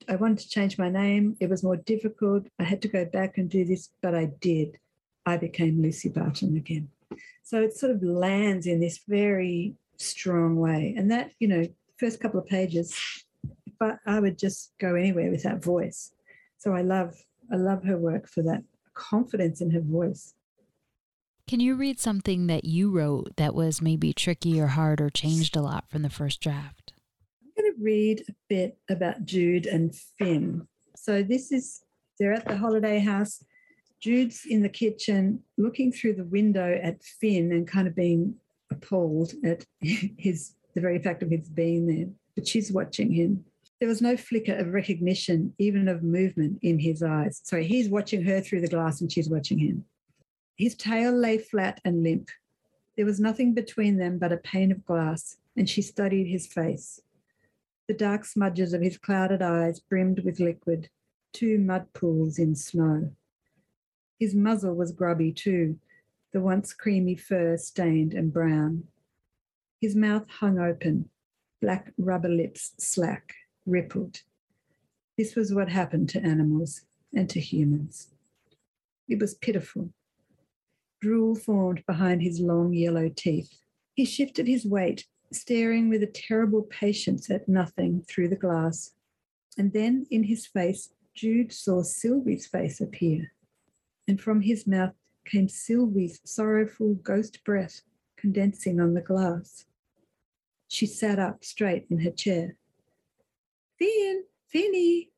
I wanted to change my name, it was more difficult. I had to go back and do this, but I did. I became Lucy Barton again. So it sort of lands in this very strong way. And that, you know, first couple of pages, but I would just go anywhere with that voice. So I love I love her work for that confidence in her voice. Can you read something that you wrote that was maybe tricky or hard or changed a lot from the first draft? Read a bit about Jude and Finn. So this is they're at the holiday house. Jude's in the kitchen looking through the window at Finn and kind of being appalled at his the very fact of his being there. But she's watching him. There was no flicker of recognition, even of movement in his eyes. So he's watching her through the glass and she's watching him. His tail lay flat and limp. There was nothing between them but a pane of glass, and she studied his face. The dark smudges of his clouded eyes brimmed with liquid, two mud pools in snow. His muzzle was grubby too, the once creamy fur stained and brown. His mouth hung open, black rubber lips slack rippled. This was what happened to animals and to humans. It was pitiful. Drool formed behind his long yellow teeth. He shifted his weight, staring with a terrible patience at nothing through the glass. And then in his face, Jude saw Sylvie's face appear. And from his mouth came Sylvie's sorrowful ghost breath condensing on the glass. She sat up straight in her chair. Finn, Finny.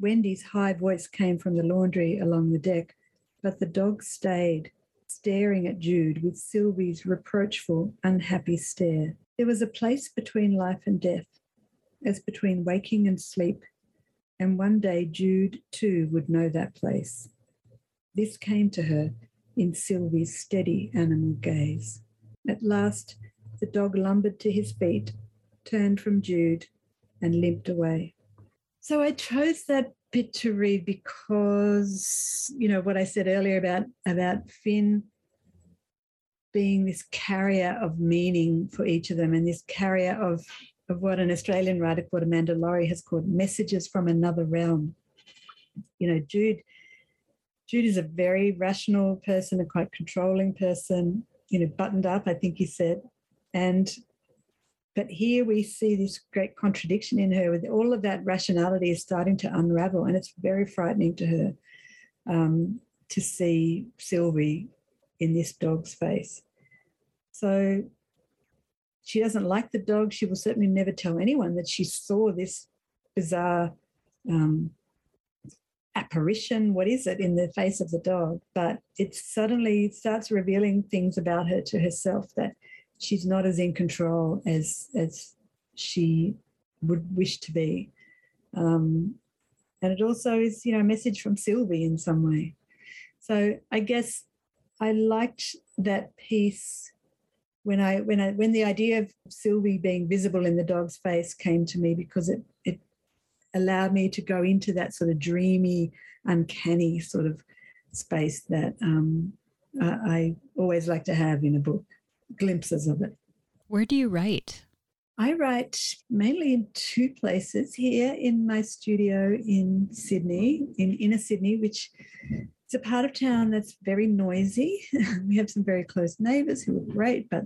Wendy's high voice came from the laundry along the deck, but the dog stayed, staring at Jude with Sylvie's reproachful, unhappy stare. There was a place between life and death, as between waking and sleep, and one day Jude too would know that place. This came to her in Sylvie's steady animal gaze. At last, the dog lumbered to his feet, turned from Jude, and limped away. So I chose that bit to read because, you know, what I said earlier about, about Finn being this carrier of meaning for each of them and this carrier of, of what an Australian writer called Amanda Lohrey has called messages from another realm. You know, Jude, Jude is a very rational person, a quite controlling person, you know, buttoned up, I think he said. And but here we see this great contradiction in her with all of that rationality is starting to unravel. And it's very frightening to her um, to see Sylvie in this dog's face. So she doesn't like the dog. She will certainly never tell anyone that she saw this bizarre um, apparition. What is it in the face of the dog? But it suddenly starts revealing things about her to herself that she's not as in control as as she would wish to be. Um, and it also is, you know, a message from Sylvie in some way. So I guess I liked that piece when I when I when the idea of Sylvie being visible in the dog's face came to me because it it allowed me to go into that sort of dreamy, uncanny sort of space that um, I always like to have in a book, glimpses of it. Where do you write? I write mainly in two places here in my studio in Sydney, in inner Sydney, which it's a part of town that's very noisy. we have some very close neighbors who are great, but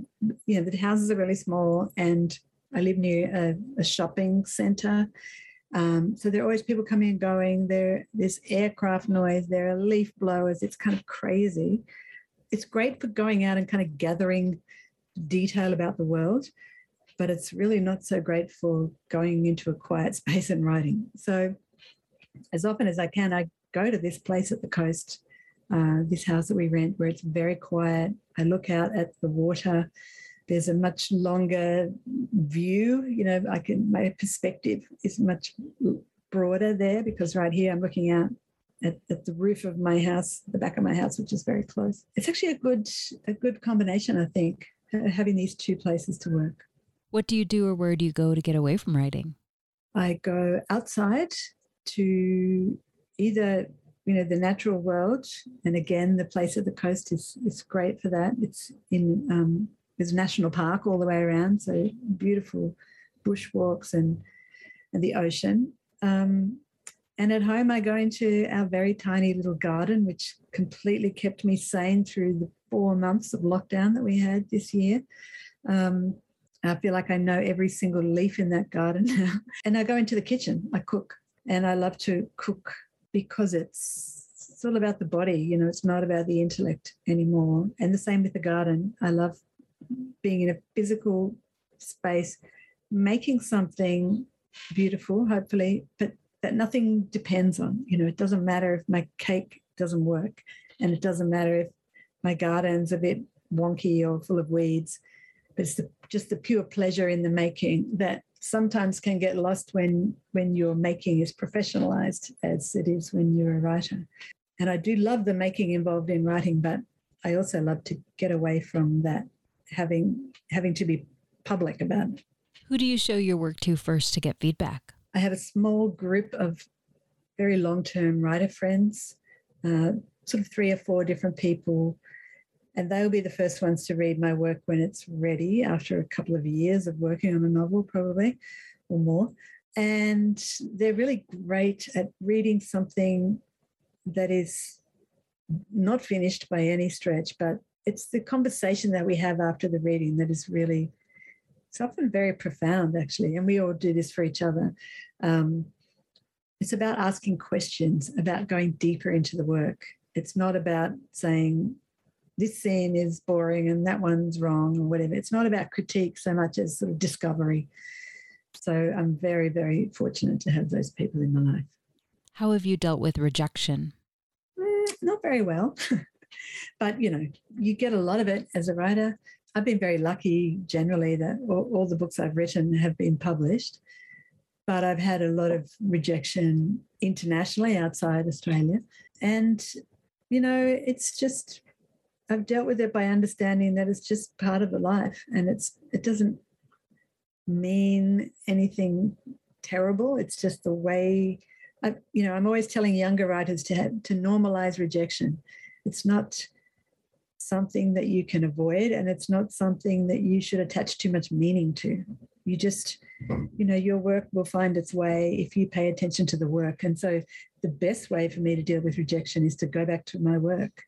you know the houses are really small, and I live near a, a shopping center. Um, so there are always people coming and going. There, there's aircraft noise. There are leaf blowers. It's kind of crazy. It's great for going out and kind of gathering detail about the world, but it's really not so great for going into a quiet space and writing. So, as often as I can, I go to this place at the coast, uh, this house that we rent, where it's very quiet. I look out at the water. There's a much longer view. You know, I can my perspective is much broader there because right here I'm looking out at, at, the roof of my house, the back of my house, which is very close. It's actually a good a good combination, I think, having these two places to work. What do you do, or where do you go to get away from writing? I go outside to either you know the natural world and again the place at the coast is is great for that it's in um, there's a national park all the way around so beautiful bushwalks and and the ocean um, and at home i go into our very tiny little garden which completely kept me sane through the four months of lockdown that we had this year. Um, i feel like i know every single leaf in that garden now. And i go into the kitchen i cook and i love to cook because it's it's all about the body you know it's not about the intellect anymore. And the same with the garden. I love being in a physical space making something beautiful hopefully but that nothing depends on you know it doesn't matter if my cake doesn't work and it doesn't matter if my garden's a bit wonky or full of weeds but it's the, just the pure pleasure in the making that sometimes can get lost when when your making is professionalized as it is when you're a writer. And i do love the making involved in writing but i also love to get away from that having having to be public about it. Who do you show your work to first to get feedback i have a small group of very long-term writer friends uh, sort of three or four different people and they'll be the first ones to read my work when it's ready after a couple of years of working on a novel, probably or more. And they're really great at reading something that is not finished by any stretch, but it's the conversation that we have after the reading that is really, it's often very profound, actually. And we all do this for each other. Um, it's about asking questions, about going deeper into the work. It's not about saying, this scene is boring and that one's wrong or whatever. It's not about critique so much as sort of discovery. So I'm very, very fortunate to have those people in my life. How have you dealt with rejection? Mm, not very well. but, you know, you get a lot of it as a writer. I've been very lucky generally that all, all the books I've written have been published. But I've had a lot of rejection internationally outside Australia. And, you know, it's just I've dealt with it by understanding that it's just part of the life and it's it doesn't mean anything terrible. It's just the way I, you know, I'm always telling younger writers to have, to normalize rejection. It's not something that you can avoid and it's not something that you should attach too much meaning to. You just, you know, your work will find its way if you pay attention to the work. And so the best way for me to deal with rejection is to go back to my work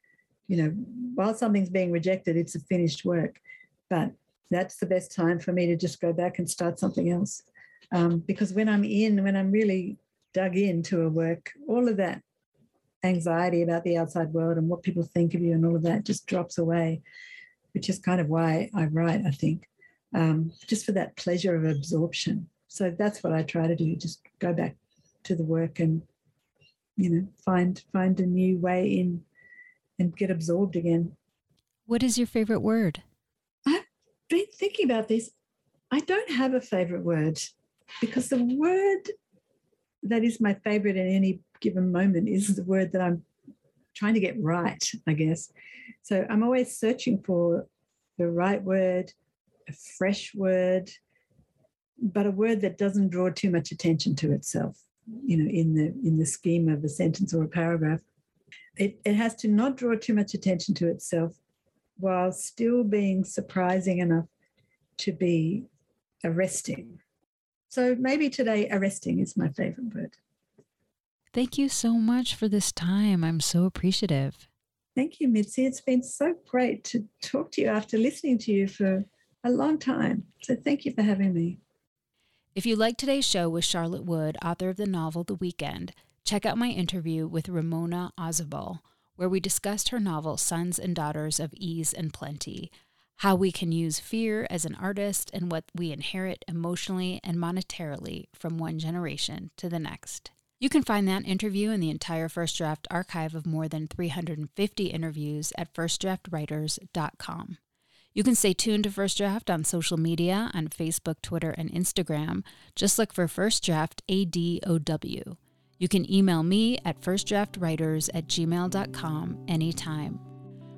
you know, while something's being rejected, it's a finished work. But that's the best time for me to just go back and start something else. Um, because when I'm in, when I'm really dug into a work, all of that anxiety about the outside world and what people think of you and all of that just drops away, which is kind of why I write, I think, um, just for that pleasure of absorption. So that's what I try to do, just go back to the work and, you know, find find a new way in and get absorbed again. What is your favorite word? I've been thinking about this. I don't have a favorite word because the word that is my favorite in any given moment is the word that I'm trying to get right, I guess. So I'm always searching for the right word, a fresh word, but a word that doesn't draw too much attention to itself, you know, in the in the scheme of a sentence or a paragraph. It, it has to not draw too much attention to itself while still being surprising enough to be arresting. So maybe today, arresting is my favorite word. Thank you so much for this time. I'm so appreciative. Thank you, Mitzi. It's been so great to talk to you after listening to you for a long time. So thank you for having me. If you like today's show with Charlotte Wood, author of the novel The Weekend, check out my interview with Ramona Ausubel, where we discussed her novel Sons and Daughters of Ease and Plenty, how we can use fear as an artist and what we inherit emotionally and monetarily from one generation to the next. You can find that interview and the entire First Draft archive of more than 350 interviews at firstdraftwriters.com. You can stay tuned to First Draft on social media on Facebook, Twitter, and Instagram. Just look for First Draft ADOW. You can email me at firstdraftwriters at gmail.com anytime.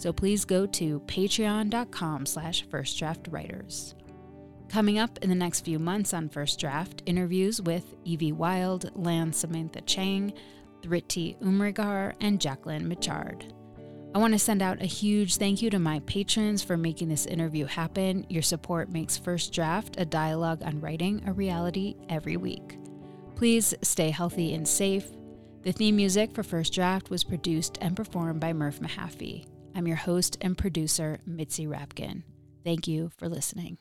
So please go to patreon.com slash firstdraftwriters. Coming up in the next few months on First Draft, interviews with Evie Wyld, Lan Samantha Chang, Thrity Umrigar, and Jacquelyn Mitchard. I want to send out a huge thank you to my patrons for making this interview happen. Your support makes First Draft, a dialogue on writing, a reality every week. Please stay healthy and safe. The theme music for First Draft was produced and performed by Murph Mahaffey. I'm your host and producer, Mitzi Rapkin. Thank you for listening.